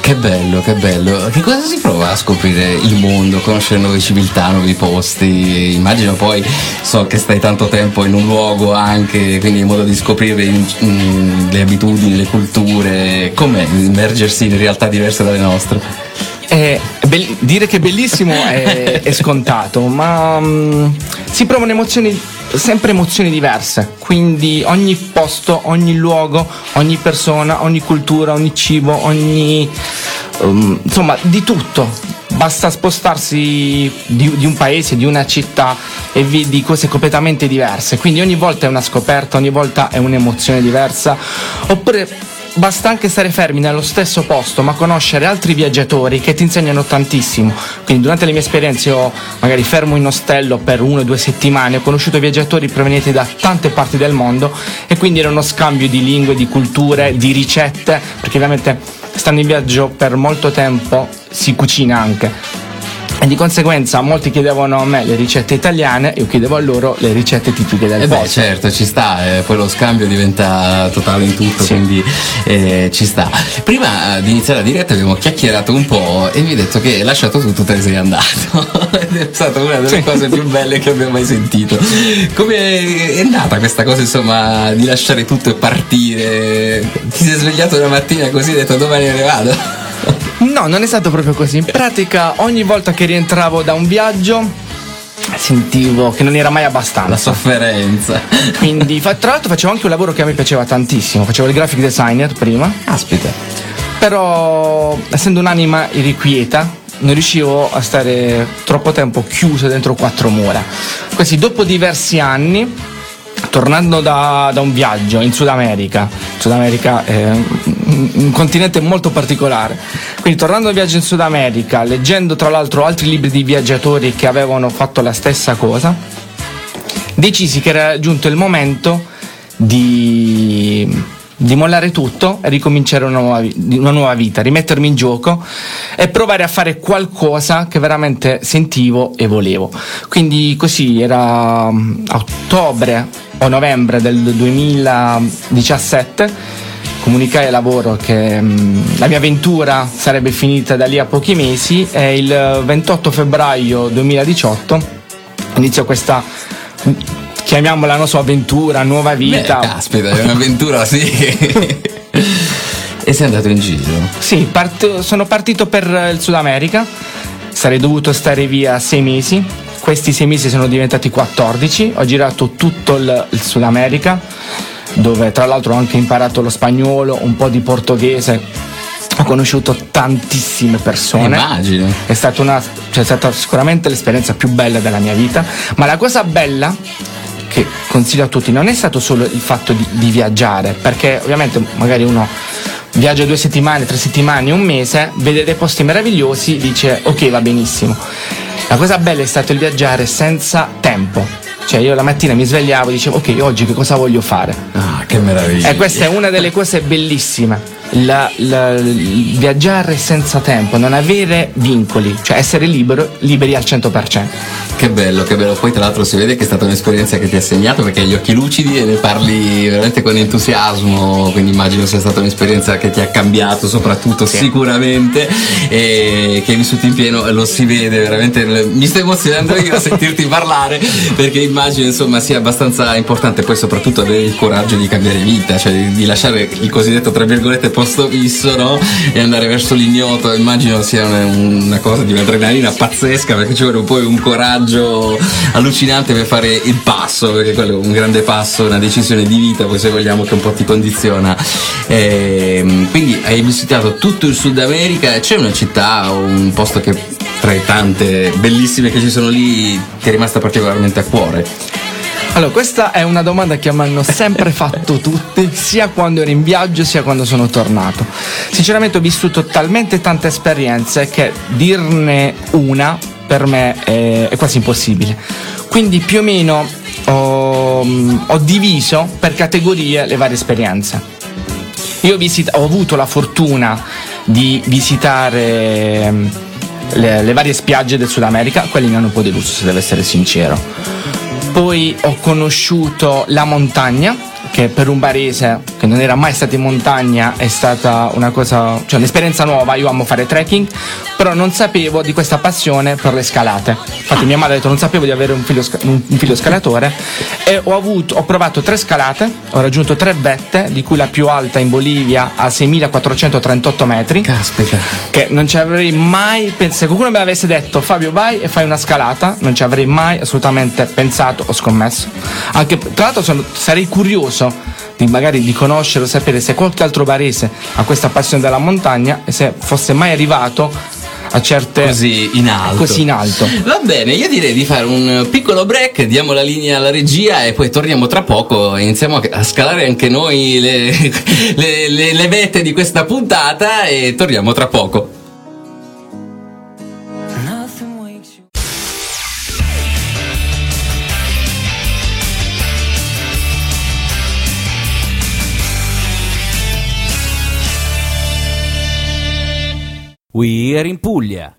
Che bello, che bello. Che cosa si prova a scoprire il mondo, conoscere nuove civiltà, nuovi posti? Immagino poi, so che stai tanto tempo in un luogo anche, quindi hai modo di scoprire mm, le abitudini, le culture. Com'è immergersi in realtà diverse dalle nostre? Eh, bell- dire che è bellissimo è, è scontato, ma mm, si provano emozioni, sempre emozioni diverse. Quindi ogni posto, ogni luogo, ogni persona, ogni cultura, ogni cibo, ogni. um, insomma, di tutto. Basta spostarsi di, di un paese, di una città e vedi cose completamente diverse. Quindi ogni volta è una scoperta, ogni volta è un'emozione diversa. Oppure basta anche stare fermi nello stesso posto, ma conoscere altri viaggiatori che ti insegnano tantissimo. Quindi durante le mie esperienze ho magari fermo in ostello per una o due settimane, ho conosciuto viaggiatori provenienti da tante parti del mondo e quindi era uno scambio di lingue, di culture, di ricette, perché ovviamente stando in viaggio per molto tempo si cucina anche. E di conseguenza molti chiedevano a me le ricette italiane, io chiedevo a loro le ricette tipiche del Eh beh, posto. certo, ci sta, eh, poi lo scambio diventa totale in tutto, Sì. quindi eh, ci sta. Prima eh, di iniziare la diretta abbiamo chiacchierato un po' e mi hai detto che hai lasciato tutto te ne sei andato. *laughs* Ed è stata una delle Sì. cose più belle che abbiamo mai sentito. Come è nata questa cosa, insomma, di lasciare tutto e partire? Ti sei svegliato una mattina così e hai detto domani me ne vado? No, non è stato proprio così. In pratica, ogni volta che rientravo da un viaggio, sentivo che non era mai La abbastanza. sofferenza. Quindi, fa- tra l'altro, facevo anche un lavoro che a me piaceva tantissimo. Facevo il graphic designer prima, Aspetta. però, essendo un'anima irrequieta, non riuscivo a stare troppo tempo chiuso dentro quattro mura. Così, dopo diversi anni, tornando da, da un viaggio in Sud America, Sud America è un, continente molto particolare, quindi tornando un viaggio in Sud America, leggendo tra l'altro altri libri di viaggiatori che avevano fatto la stessa cosa, decisi che era giunto il momento di, di mollare tutto e ricominciare una nuova, una nuova vita, rimettermi in gioco e provare a fare qualcosa che veramente sentivo e volevo. Quindi così era mm, a ottobre o novembre del 2017 comunicai al lavoro che mm, la mia avventura sarebbe finita da lì a pochi mesi e il 28 febbraio 2018 iniziò questa mm, chiamiamola non so avventura, nuova vita. Beh, caspita, è un'avventura, sì. *laughs* e sei andato in giro? Sì, part- sono partito per il Sud America, sarei dovuto stare via sei mesi, questi sei mesi sono diventati 14, ho girato tutto il, il Sud America, dove tra l'altro ho anche imparato lo spagnolo, un po' di portoghese, ho conosciuto tantissime persone. Immagino. È stata, una, cioè, è stata sicuramente l'esperienza più bella della mia vita, ma la cosa bella che consiglio a tutti non è stato solo il fatto di, di viaggiare, perché ovviamente magari uno viaggia due settimane, tre settimane, un mese, vede dei posti meravigliosi, dice ok va benissimo. La cosa bella è stato il viaggiare senza tempo. Cioè io la mattina mi svegliavo e dicevo ok oggi che cosa voglio fare? Ah, che meraviglia. E questa è una delle cose bellissime. La- la- viaggiare senza tempo, non avere vincoli, cioè essere libero, liberi al 100%. Che bello, che bello. Poi tra l'altro si vede che è stata un'esperienza che ti ha segnato perché hai gli occhi lucidi e ne parli veramente con entusiasmo, quindi immagino sia stata un'esperienza che ti ha cambiato soprattutto sicuramente e che hai vissuto in pieno, lo si vede veramente. Mi sto emozionando io a sentirti parlare perché immagino insomma sia abbastanza importante poi soprattutto avere il coraggio di cambiare vita, cioè di, di lasciare il cosiddetto tra virgolette posto fisso no? e andare verso l'ignoto. Immagino sia una, una cosa di un'adrenalina pazzesca perché ci vuole poi un coraggio allucinante per fare il passo, perché quello è un grande passo, una decisione di vita, poi se vogliamo che un po' ti condiziona. Ehm, quindi hai visitato tutto il Sud America, c'è una città un posto che tra le tante bellissime che ci sono lì ti è rimasta particolarmente a cuore? Allora, questa è una domanda che mi hanno sempre *laughs* fatto tutti, sia quando ero in viaggio sia quando sono tornato. Sinceramente ho vissuto talmente tante esperienze che dirne una per me è, è quasi impossibile. Quindi più o meno ho, ho diviso per categorie le varie esperienze. Io ho, visit- ho avuto la fortuna di visitare ehm, le, le varie spiagge del Sud America, quelli mi hanno un po' deluso se devo essere sincero. Poi ho conosciuto la montagna, che per un barese che non era mai stato in montagna è stata una cosa, cioè un'esperienza nuova. Io amo fare trekking, però non sapevo di questa passione per le scalate. Infatti, mia madre ha detto: Non sapevo di avere un figlio, un- figlio scalatore. E ho, avuto, ho provato tre scalate, ho raggiunto tre vette, di cui la più alta in Bolivia a 6438 metri Caspita. che non ci avrei mai pensato. Se qualcuno mi avesse detto Fabio vai e fai una scalata, non ci avrei mai assolutamente pensato o scommesso. Anche tra l'altro sono- sarei curioso di magari di conoscere o sapere se qualche altro barese ha questa passione della montagna e se fosse mai arrivato a certe Così in alto. così in alto. Va bene, io direi di fare un piccolo break, diamo la linea alla regia e poi torniamo tra poco e iniziamo a- scalare anche noi le, *laughs* le- le- le vette di questa puntata e torniamo tra poco. We are in Puglia.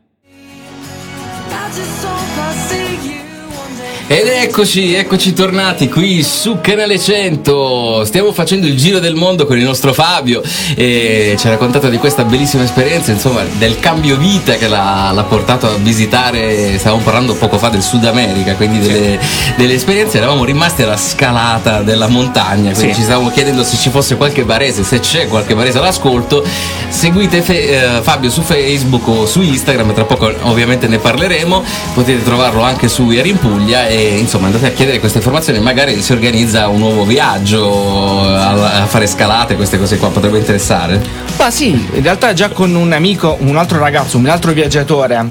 Ed eccoci, eccoci tornati qui su Canale 100. Stiamo facendo il giro del mondo con il nostro Fabio e ci ha raccontato di questa bellissima esperienza, insomma, del cambio vita che l'ha, l'ha portato a visitare. Stavamo parlando poco fa del Sud America, quindi delle, delle esperienze. Eravamo rimasti alla scalata della montagna, quindi Sì. ci stavamo chiedendo se ci fosse qualche barese, se c'è qualche barese all'ascolto. Seguite Fe- eh, Fabio su Facebook o su Instagram, tra poco ovviamente ne parleremo. Potete trovarlo anche su Ieri in Puglia e insomma andate a chiedere queste informazioni. Magari si organizza un nuovo viaggio a, a fare scalate, queste cose qua potrebbe interessare. Ma sì, in realtà già con un amico, un altro ragazzo, un altro viaggiatore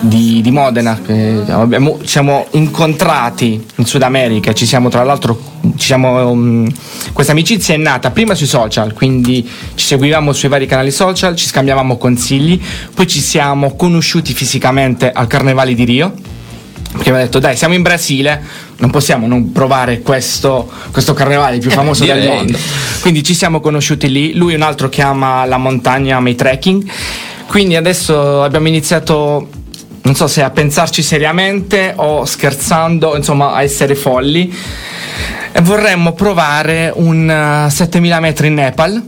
di, di Modena, che abbiamo- siamo incontrati in Sud America, ci siamo tra l'altro, siamo, um, questa amicizia è nata prima sui social, quindi ci seguivamo sui vari canali social, ci scambiavamo consigli, poi ci siamo conosciuti fisicamente al Carnevale di Rio. Perché mi ha detto, dai, siamo in Brasile, non possiamo non provare questo, questo carnevale più Eh, famoso del direi. mondo. Quindi ci siamo conosciuti lì. Lui è un altro che ama la montagna, ama i trekking. Quindi adesso abbiamo iniziato, non so se a pensarci seriamente o scherzando, insomma, a essere folli. E vorremmo provare un eh, 7000 metri in Nepal.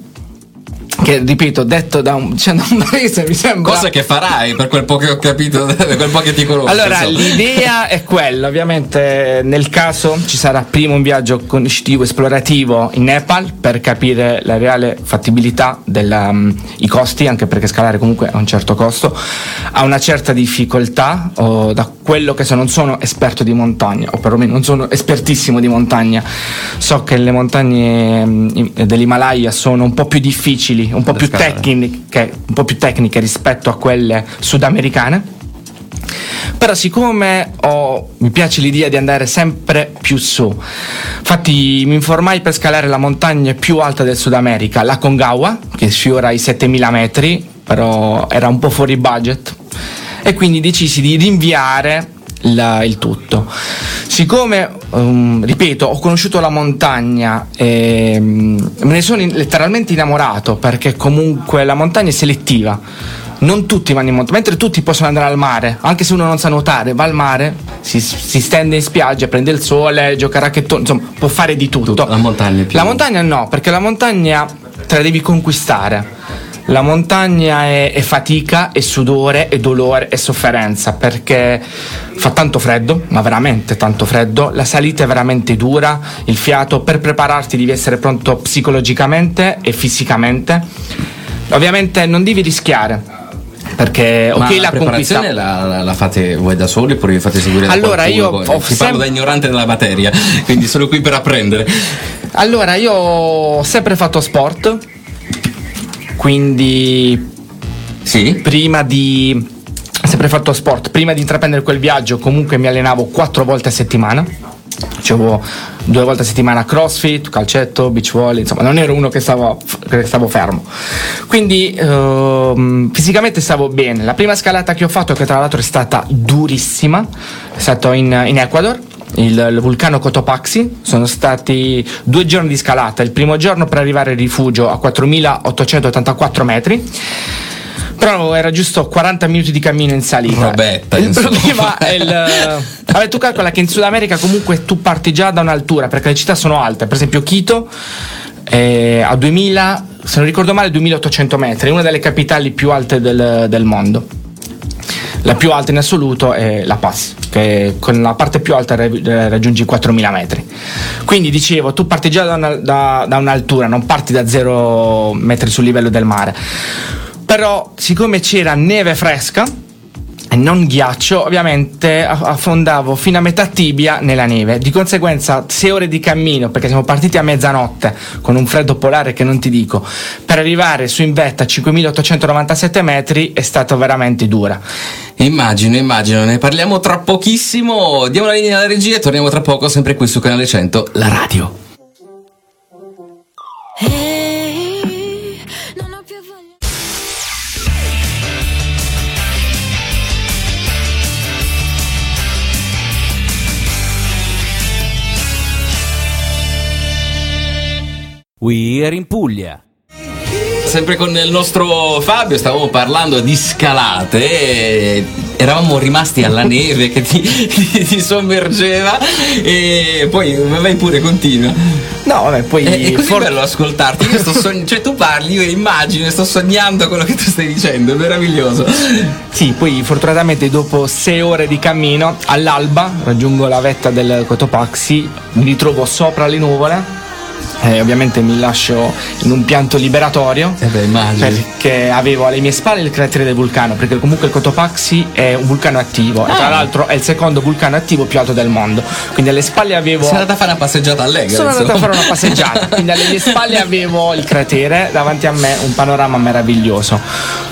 Che ripeto, detto da un, cioè, paese mi sembra. Cosa che farai per quel po' che ho capito, *laughs* per quel po' che ti conosco. Allora, insomma. l'idea *laughs* è quella, ovviamente nel caso ci sarà prima un viaggio conoscitivo esplorativo in Nepal per capire la reale fattibilità dei costi, anche perché scalare comunque ha un certo costo, ha una certa difficoltà, o da quello che so non sono esperto di montagna, o perlomeno non sono espertissimo di montagna, so che le montagne mm, dell'Himalaya sono un po' più difficili, un po' tecniche, un po' più tecniche rispetto a quelle sudamericane. Però siccome ho- mi piace l'idea di andare sempre più su, infatti mi informai per scalare la montagna più alta del Sud America, la Congawa, che sfiora i 7000 metri, però era un po' fuori budget, e quindi decisi di rinviare la- il tutto. Siccome, um, ripeto, ho conosciuto la montagna e mm, me ne sono in- letteralmente innamorato perché comunque la montagna è selettiva. Non tutti vanno in montagna, mentre tutti possono andare al mare, anche se uno non sa nuotare, va al mare, si, si stende in spiaggia, prende il sole, gioca a racchettone, insomma, può fare di tutto. La montagna è più- La montagna no, perché la montagna te la devi conquistare. La montagna è, è fatica, è sudore, è dolore, è sofferenza perché fa tanto freddo, ma veramente tanto freddo. La salita è veramente dura, il fiato per prepararti devi essere pronto psicologicamente e fisicamente. Ovviamente non devi rischiare perché ok la la conquista la, la- la fate voi da soli oppure vi fate seguire da Allora, qualcuno? io ho Ti parlo sem- da ignorante della materia, quindi sono qui per apprendere. Allora, io ho sempre fatto sport, quindi Sì? prima di sempre fatto sport, prima di intraprendere quel viaggio comunque mi allenavo quattro volte a settimana. Facevo due volte a settimana crossfit, calcetto, beach volley, insomma non ero uno che stavo, che stavo fermo. Quindi ehm, fisicamente stavo bene. La prima scalata che ho fatto, che tra l'altro è stata durissima, è stato in, in Ecuador. Il, il vulcano Cotopaxi sono stati due giorni di scalata. Il primo giorno per arrivare al rifugio a 4884 metri, però era giusto 40 minuti di cammino in salita. Robetta, il insomma. problema è il. *laughs* Vabbè, tu calcola che in Sud America comunque tu parti già da un'altura perché le città sono alte. Per esempio, Quito è a 2000, se non ricordo male, 2800 metri, è una delle capitali più alte del, del mondo. La più alta in assoluto è La Paz, che con la parte più alta ra- raggiungi i 4000 metri. Quindi dicevo, tu parti già da, una- da- da un'altura, non parti da 0 metri sul livello del mare. Però, siccome c'era neve fresca e non ghiaccio, ovviamente affondavo fino a metà tibia nella neve. Di conseguenza, 6 ore di cammino, perché siamo partiti a mezzanotte con un freddo polare che non ti dico, per arrivare su in vetta a 5897 metri è stato veramente dura. Immagino, immagino, ne parliamo tra pochissimo. Diamo la linea alla regia e torniamo tra poco, sempre qui su Canale 100, la radio. Ehi, We are in Puglia. Sempre con il nostro Fabio stavamo parlando di scalate. e eravamo rimasti alla neve che ti, ti- ti sommergeva e poi vai pure continua. No, vabbè, poi È, è così for- bello ascoltarti. Io sto sogn- cioè tu parli, io immagino, sto sognando quello che tu stai dicendo, è meraviglioso. Sì, poi fortunatamente dopo sei ore di cammino, all'alba raggiungo la vetta del Cotopaxi, mi ritrovo sopra le nuvole. E ovviamente mi lascio in un pianto liberatorio Eh beh, perché avevo alle mie spalle il cratere del vulcano perché comunque il Cotopaxi è un vulcano attivo e Ah. tra l'altro è il secondo vulcano attivo più alto del mondo quindi alle spalle avevo Sei andata a fare una passeggiata allegra. sono andato a fare una *laughs* passeggiata, quindi alle mie spalle avevo il cratere, davanti a me un panorama meraviglioso.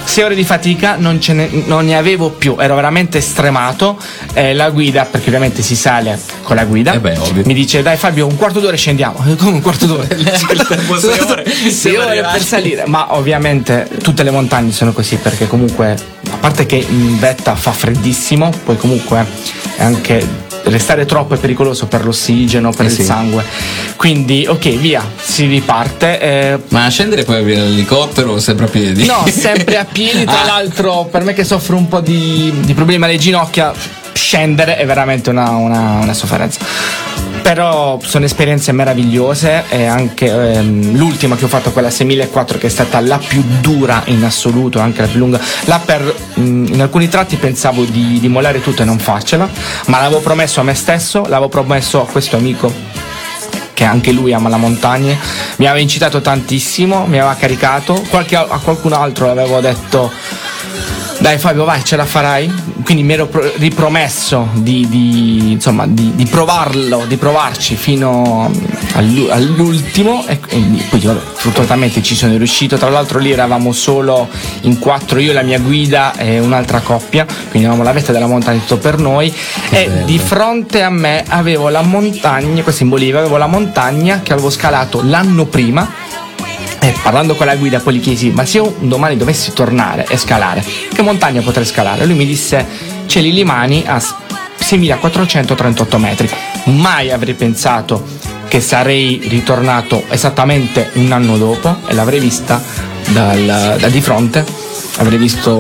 Sei ore di fatica non, ce ne, non ne avevo più, ero veramente stremato. Eh, la guida, perché ovviamente si sale con la guida, Eh beh, ovvio. mi dice dai Fabio un quarto d'ora e scendiamo. *laughs* Come un quarto d'ora? Tempo sei ore. Sei ore arrivati. per salire. Ma ovviamente tutte le montagne sono così perché comunque, a parte che in vetta fa freddissimo, poi comunque è anche restare troppo è pericoloso per l'ossigeno, per Eh il sì. sangue. Quindi, ok, via, si riparte. eh, Ma a scendere poi viene l'elicottero o sempre a piedi? No, *laughs* sempre a piedi, tra Ah. l'altro per me che soffro un po' di, di problemi alle ginocchia, scendere è veramente una, una- una sofferenza. Però sono esperienze meravigliose e anche ehm, l'ultima che ho fatto, quella 6004, che è stata la più dura in assoluto, anche la più lunga. Là per mm, in alcuni tratti pensavo di, di mollare tutto e non farcela, ma l'avevo promesso a me stesso, l'avevo promesso a questo amico che anche lui ama la montagna, mi aveva incitato tantissimo, mi aveva caricato, Qualche- a qualcun altro avevo detto dai Fabio vai ce la farai, quindi mi ero pro- ripromesso di, di, insomma, di, di provarlo, di provarci fino all'u- all'ultimo. E quindi poi vabbè, fortunatamente ci sono riuscito, tra l'altro lì eravamo solo in quattro, io, la mia guida e un'altra coppia, quindi avevamo la vetta della montagna tutto per noi. E bello. di fronte a me avevo la montagna, questa in Bolivia, avevo la montagna che avevo scalato l'anno prima e parlando con la guida poi gli chiesi ma se io un domani dovessi tornare e scalare, che montagna potrei scalare? Lui mi disse Cieli Limani a s- 6438 metri. Mai avrei pensato che sarei ritornato esattamente un anno dopo e l'avrei vista dal- da di fronte. Avrei visto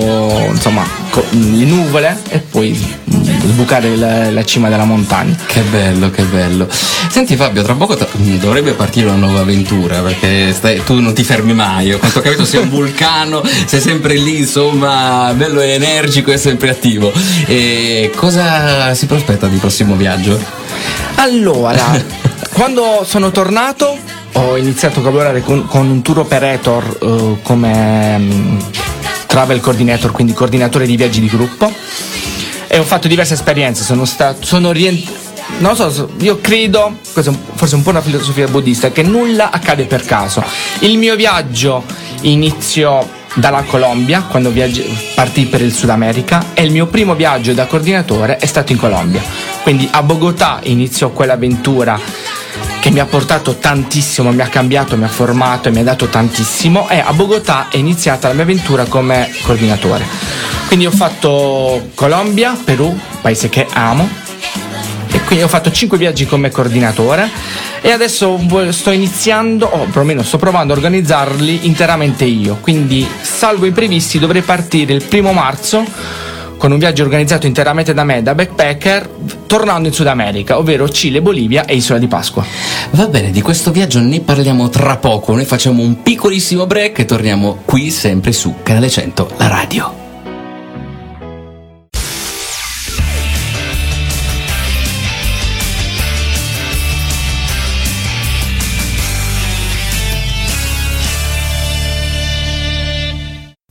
insomma le nuvole e poi mm, sbucare la, la cima della montagna. Che bello, che bello. Senti Fabio, tra poco t- dovrebbe partire una nuova avventura perché stai- tu non ti fermi mai. A quanto ho capito sei un vulcano, sei sempre lì, insomma, bello e energico e sempre attivo. E cosa si prospetta di prossimo viaggio? Allora, *laughs* quando sono tornato ho iniziato a collaborare con, con un tour operator eh, come mm, travel coordinator, quindi coordinatore di viaggi di gruppo e ho fatto diverse esperienze, sono stato, sono rientrato non lo so, io credo, questo è forse un po' una filosofia buddista, che nulla accade per caso. Il mio viaggio iniziò dalla Colombia, quando viaggi- partii per il Sud America, e il mio primo viaggio da coordinatore è stato in Colombia. Quindi a Bogotà iniziò quell'avventura che mi ha portato tantissimo, mi ha cambiato, mi ha formato e mi ha dato tantissimo e a Bogotà è iniziata la mia avventura come coordinatore. Quindi ho fatto Colombia, Perù, paese che amo, e quindi ho fatto 5 viaggi come coordinatore e adesso sto iniziando, o perlomeno sto provando a organizzarli interamente io. Quindi, salvo imprevisti, dovrei partire il primo marzo con un viaggio organizzato interamente da me, da backpacker, tornando in Sud America, ovvero Cile, Bolivia e Isola di Pasqua. Va bene, di questo viaggio ne parliamo tra poco. Noi facciamo un piccolissimo break e torniamo qui sempre su Canale 100, la radio.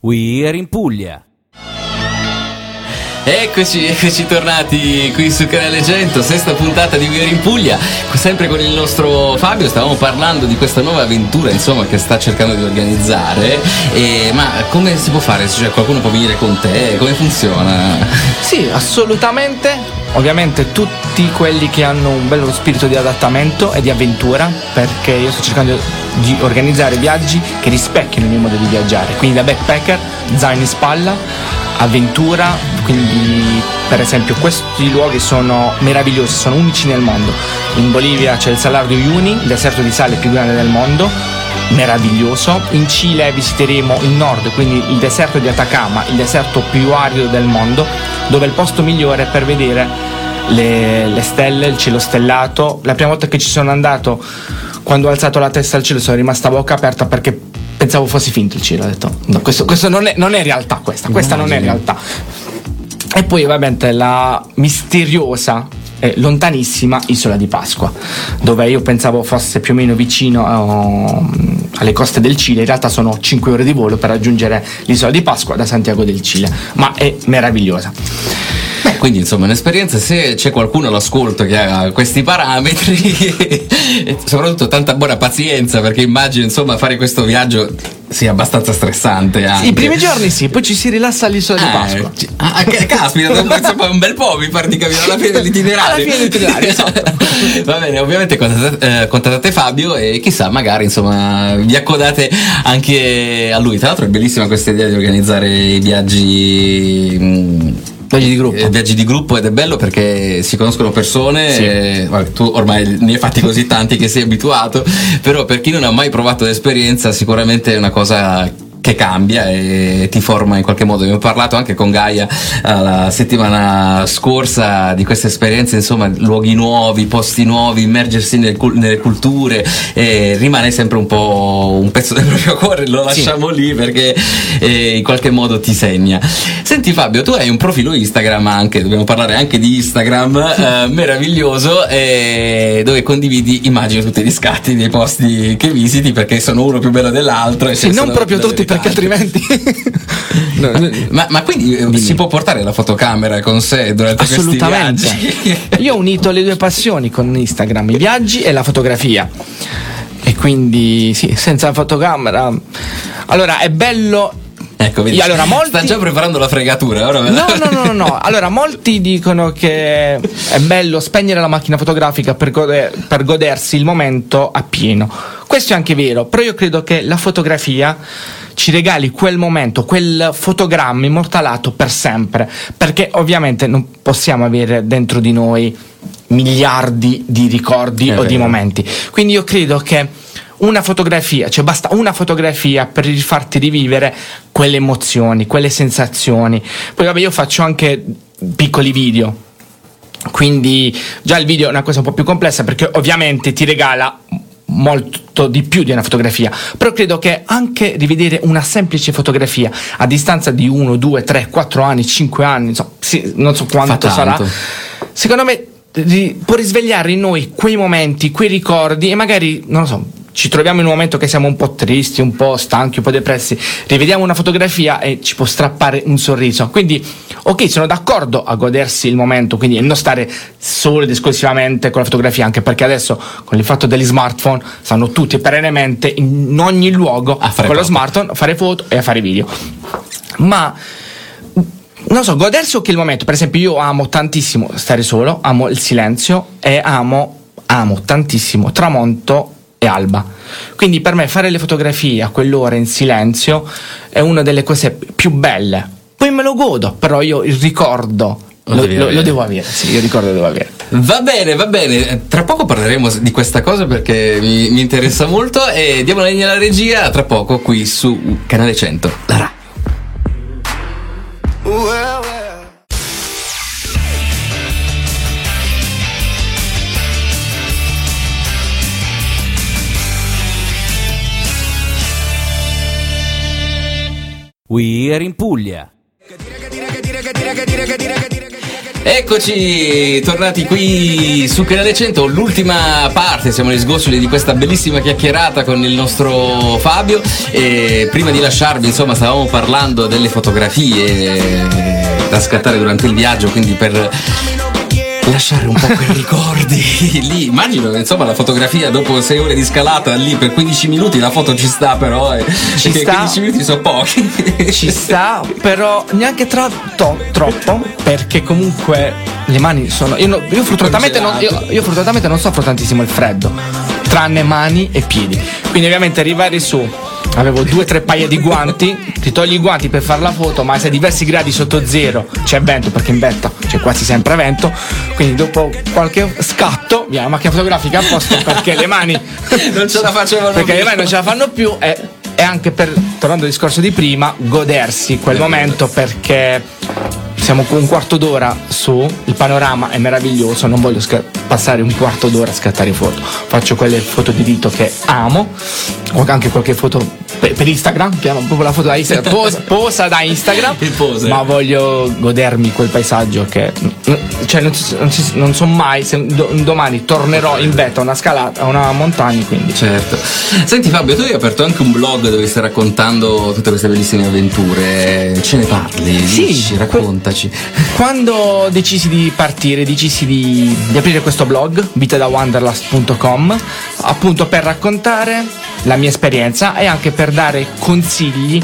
We Are in Puglia. Eccoci, eccoci tornati qui su Canale 100, sesta puntata di Vieri in Puglia, sempre con il nostro Fabio, stavamo parlando di questa nuova avventura insomma che sta cercando di organizzare, e, ma come si può fare? Cioè qualcuno può venire con te? Come funziona? Sì, assolutamente. Ovviamente tutti quelli che hanno un bello spirito di adattamento e di avventura, perché io sto cercando di organizzare viaggi che rispecchino il mio modo di viaggiare. Quindi da backpacker, zaino in spalla, avventura, quindi per esempio questi luoghi sono meravigliosi, sono unici nel mondo. In Bolivia c'è il Salar de Uyuni, il deserto di sale più grande del mondo, meraviglioso. In Cile visiteremo il nord, quindi il deserto di Atacama, il deserto più arido del mondo, dove è il posto migliore per vedere le, le stelle, il cielo stellato. La prima volta che ci sono andato, quando ho alzato la testa al cielo, sono rimasta a bocca aperta perché pensavo fosse finto il cielo. Ho detto, no, questo, questo non, è, non è realtà, questa, questa non è realtà. E poi ovviamente la misteriosa e lontanissima isola di Pasqua, dove io pensavo fosse più o meno vicino alle coste del Cile, in realtà sono 5 ore di volo per raggiungere l'isola di Pasqua da Santiago del Cile, ma è meravigliosa. Beh, quindi insomma un'esperienza, se c'è qualcuno all'ascolto che ha questi parametri, *laughs* soprattutto tanta buona pazienza, perché immagino insomma fare questo viaggio sia abbastanza stressante. Anche. I primi giorni sì, poi ci si rilassa all'isola di Eh, Pasqua. ci- ah, che- caspita, insomma, un bel po' mi pare di capire alla fine dell'itinerario. Alla fine dell'itinerario, esatto. *laughs* Va bene, ovviamente contattate, eh, contattate Fabio e chissà, magari insomma vi accodate anche a lui. Tra l'altro è bellissima questa idea di organizzare i viaggi. mm, Viaggi di gruppo. eh, viaggi di gruppo ed è bello perché si conoscono persone, Sì. e, vabbè, tu ormai ne hai fatti così tanti che sei abituato, però per chi non ha mai provato l'esperienza sicuramente è una cosa che cambia e ti forma in qualche modo. Abbiamo parlato anche con Gaia eh, la settimana scorsa di queste esperienze, insomma, luoghi nuovi, posti nuovi, immergersi nel nelle culture rimane sempre un po' un pezzo del proprio cuore, lo lasciamo lì perché eh, in qualche modo ti segna. Senti Fabio, tu hai un profilo Instagram anche, dobbiamo parlare anche di Instagram, eh, *laughs* meraviglioso, eh, dove condividi, immagino, tutti gli scatti dei posti che visiti perché sono uno più bello dell'altro. e Sì, non proprio tutti perché tanti. altrimenti... *laughs* No, no, Ma, ma quindi eh, si può portare la fotocamera con sé durante Assolutamente. questi viaggi? Io ho unito le due passioni con Instagram, i viaggi e la fotografia. E quindi sì, senza fotocamera. Allora, è bello Ecco, vedi, allora, molti- sta già preparando la fregatura. Ora me la- No, no, no, no, no. Allora, molti dicono che è bello spegnere la macchina fotografica per, gode- per godersi il momento appieno. Questo è anche vero, però io credo che la fotografia ci regali quel momento, quel fotogramma immortalato per sempre, perché ovviamente non possiamo avere dentro di noi miliardi di ricordi È o di vero. momenti. Quindi io credo che una fotografia, cioè basta una fotografia per farti rivivere quelle emozioni, quelle sensazioni. Poi vabbè, io faccio anche piccoli video. Quindi già il video è una cosa un po' più complessa perché ovviamente ti regala molto di più di una fotografia, però credo che anche rivedere una semplice fotografia a distanza di 1, 2, 3, 4 anni, 5 anni, insomma, sì, non so quanto sarà, secondo me ri- può risvegliare in noi quei momenti, quei ricordi e magari, non lo so, ci troviamo in un momento che siamo un po' tristi, un po' stanchi, un po' depressi, rivediamo una fotografia e ci può strappare un sorriso. Quindi, ok, sono d'accordo a godersi il momento, quindi non stare solo ed esclusivamente con la fotografia, anche perché adesso con il fatto degli smartphone stanno tutti perennemente in ogni luogo A fare con lo foto. smartphone a fare foto e a fare video. Ma non so, godersi anche il momento. Per esempio, io amo tantissimo stare solo, amo il silenzio e amo, amo tantissimo tramonto e alba. Quindi per me fare le fotografie a quell'ora in silenzio è una delle cose più belle. Poi me lo godo, però io il ricordo Lo lo, lo- devo avere. Sì, io ricordo lo devo avere. Va bene, va bene. Tra poco parleremo di questa cosa perché mi, mi interessa molto e diamo la linea alla regia tra poco qui su Canale 100. La Rai. We are in Puglia. Eccoci, tornati qui su Canale 100, l'ultima parte, siamo agli sgoccioli di questa bellissima chiacchierata con il nostro Fabio e prima di lasciarvi, insomma, stavamo parlando delle fotografie da scattare durante il viaggio, quindi per lasciare un po' quei *laughs* ricordi lì. Immagino che insomma la fotografia dopo 6 ore di scalata lì per 15 minuti la foto ci sta però e Ci sta. 15 minuti sono pochi. Ci sta, però neanche tra- to- troppo, perché comunque le mani sono. Io, no- io fortunatamente non, io, io fortunatamente non soffro tantissimo il freddo, tranne mani e piedi. Quindi ovviamente arrivare su avevo due o tre paia di guanti, ti togli i guanti per fare la foto, ma se a diversi gradi sotto zero. C'è vento, perché in vetta c'è quasi sempre vento, quindi dopo qualche scatto, via la macchina fotografica a posto perché le mani *laughs* Non ce la facevano perché più. le mani non ce la fanno più e, e anche per, tornando al discorso di prima, godersi quel momento perché siamo con un quarto d'ora su, il panorama è meraviglioso, non voglio sca- passare un quarto d'ora a scattare foto, faccio quelle foto di dito che amo, ho anche qualche foto per, per Instagram, chiamo proprio la foto da Instagram, *laughs* posa, *laughs* posa da Instagram, Il poser. ma voglio godermi quel paesaggio che, cioè non, non, non so mai se do- domani tornerò in vetta a una scalata, a una montagna, quindi Certo. Senti Fabio, tu hai aperto anche un blog dove stai raccontando tutte queste bellissime avventure. Ce ne parli? Sì, Dici, que- raccontaci. Quando decisi di partire, decisi di, di aprire questo blog, vitadawanderlust.com, appunto per raccontare la mia esperienza e anche per dare consigli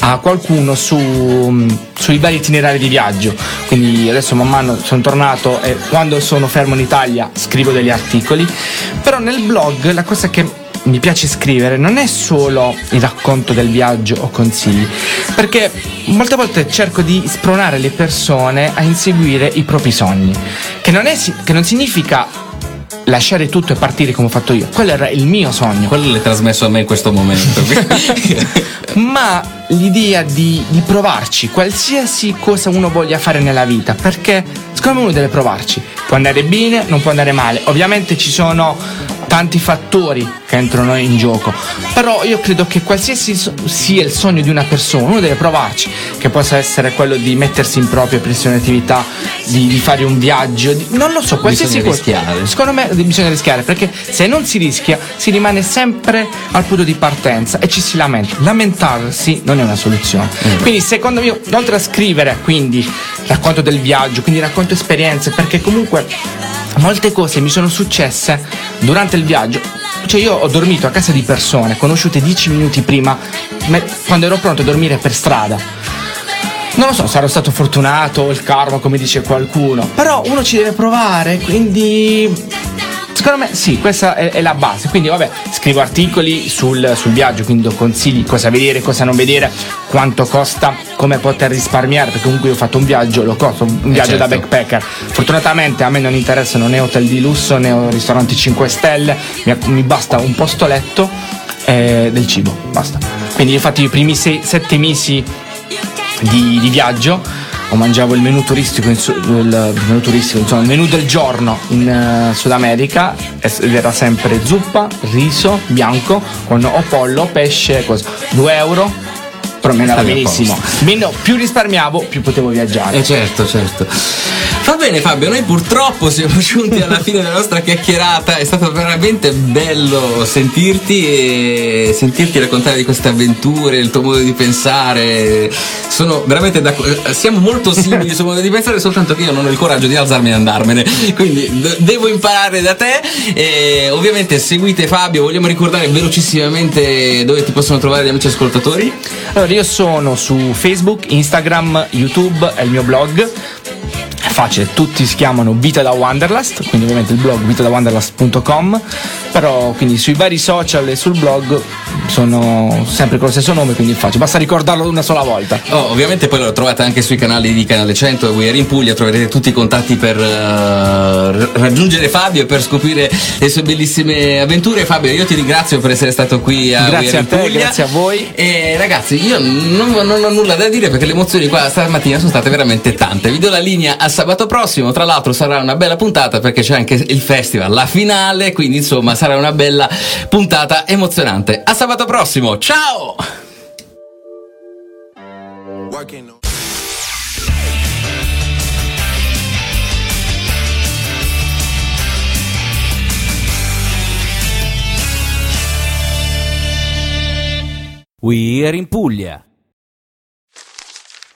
a qualcuno su, sui vari itinerari di viaggio. Quindi adesso man mano sono tornato e quando sono fermo in Italia scrivo degli articoli, però nel blog la cosa che mi piace scrivere non è solo il racconto del viaggio o consigli, perché molte volte cerco di spronare le persone a inseguire i propri sogni, che non, è, che non significa lasciare tutto e partire come ho fatto io, quello era il mio sogno, Quello l'hai trasmesso a me in questo momento. *laughs* ma l'idea di, di provarci, qualsiasi cosa uno voglia fare nella vita, perché secondo me uno deve provarci, può andare bene, non può andare male, ovviamente ci sono tanti fattori che entrano in gioco, però io credo che qualsiasi sia il sogno di una persona, uno deve provarci, che possa essere quello di mettersi in proprio pressione attività, di, di fare un viaggio, di- non lo so, qualsiasi Bisogna cosa. rischiare. Secondo me bisogna rischiare perché se non si rischia si rimane sempre al punto di partenza e ci si lamenta. Lamentarsi non è una soluzione. Quindi secondo me, oltre a scrivere, quindi racconto del viaggio, quindi racconto esperienze, perché comunque molte cose mi sono successe durante il viaggio. Cioè io ho dormito a casa di persone conosciute dieci minuti prima, quando ero pronto a dormire per strada. Non lo so, sarò stato fortunato, o il karma come dice qualcuno, però uno ci deve provare, quindi secondo me sì, questa è, è la base. Quindi vabbè, scrivo articoli sul, sul viaggio, quindi do consigli, cosa vedere, cosa non vedere, quanto costa, come poter risparmiare, perché comunque io ho fatto un viaggio, lo costo, un viaggio da certo. backpacker. Fortunatamente a me non interessano né hotel di lusso né ristoranti 5 stelle, mi, mi basta un posto letto e del cibo, basta. Quindi ho fatto i primi 7 mesi di, di viaggio. Ho mangiavo il menù turistico, in il menù turistico, insomma, il menù del giorno in eh, Sud America ed era sempre zuppa, riso bianco con o pollo, pesce, cosa. 2 euro, però me ne andava benissimo. Meno, più risparmiavo, più potevo viaggiare. Eh certo, certo. Va bene Fabio, noi purtroppo siamo giunti alla fine della nostra chiacchierata, è stato veramente bello sentirti e sentirti raccontare di queste avventure, il tuo modo di pensare. Sono veramente d'accordo, siamo molto simili sul modo di pensare, soltanto che io non ho il coraggio di alzarmi e andarmene, quindi d- devo imparare da te. E ovviamente seguite Fabio, vogliamo ricordare velocissimamente dove ti possono trovare gli amici ascoltatori? Allora, io sono su Facebook, Instagram, YouTube e il mio blog. È facile, tutti si chiamano Vita da Wanderlust, quindi ovviamente il blog vitadawanderlust.com, però quindi sui vari social e sul blog sono sempre con lo stesso nome, quindi è facile, basta ricordarlo una sola volta. Oh, ovviamente poi lo trovate anche sui canali di Canale 100 e Are in Puglia, troverete tutti i contatti per r- raggiungere Fabio e per scoprire le sue bellissime avventure. Fabio, io ti ringrazio per essere stato qui a Grazie We Are a in te, Puglia. grazie a voi. E ragazzi, io non, non ho nulla da dire perché le emozioni qua stamattina sono state veramente tante. Vi do la linea a sabato prossimo, tra l'altro sarà una bella puntata perché c'è anche il festival, la finale, quindi insomma sarà una bella puntata emozionante. A sabato prossimo, ciao! We Are in Puglia.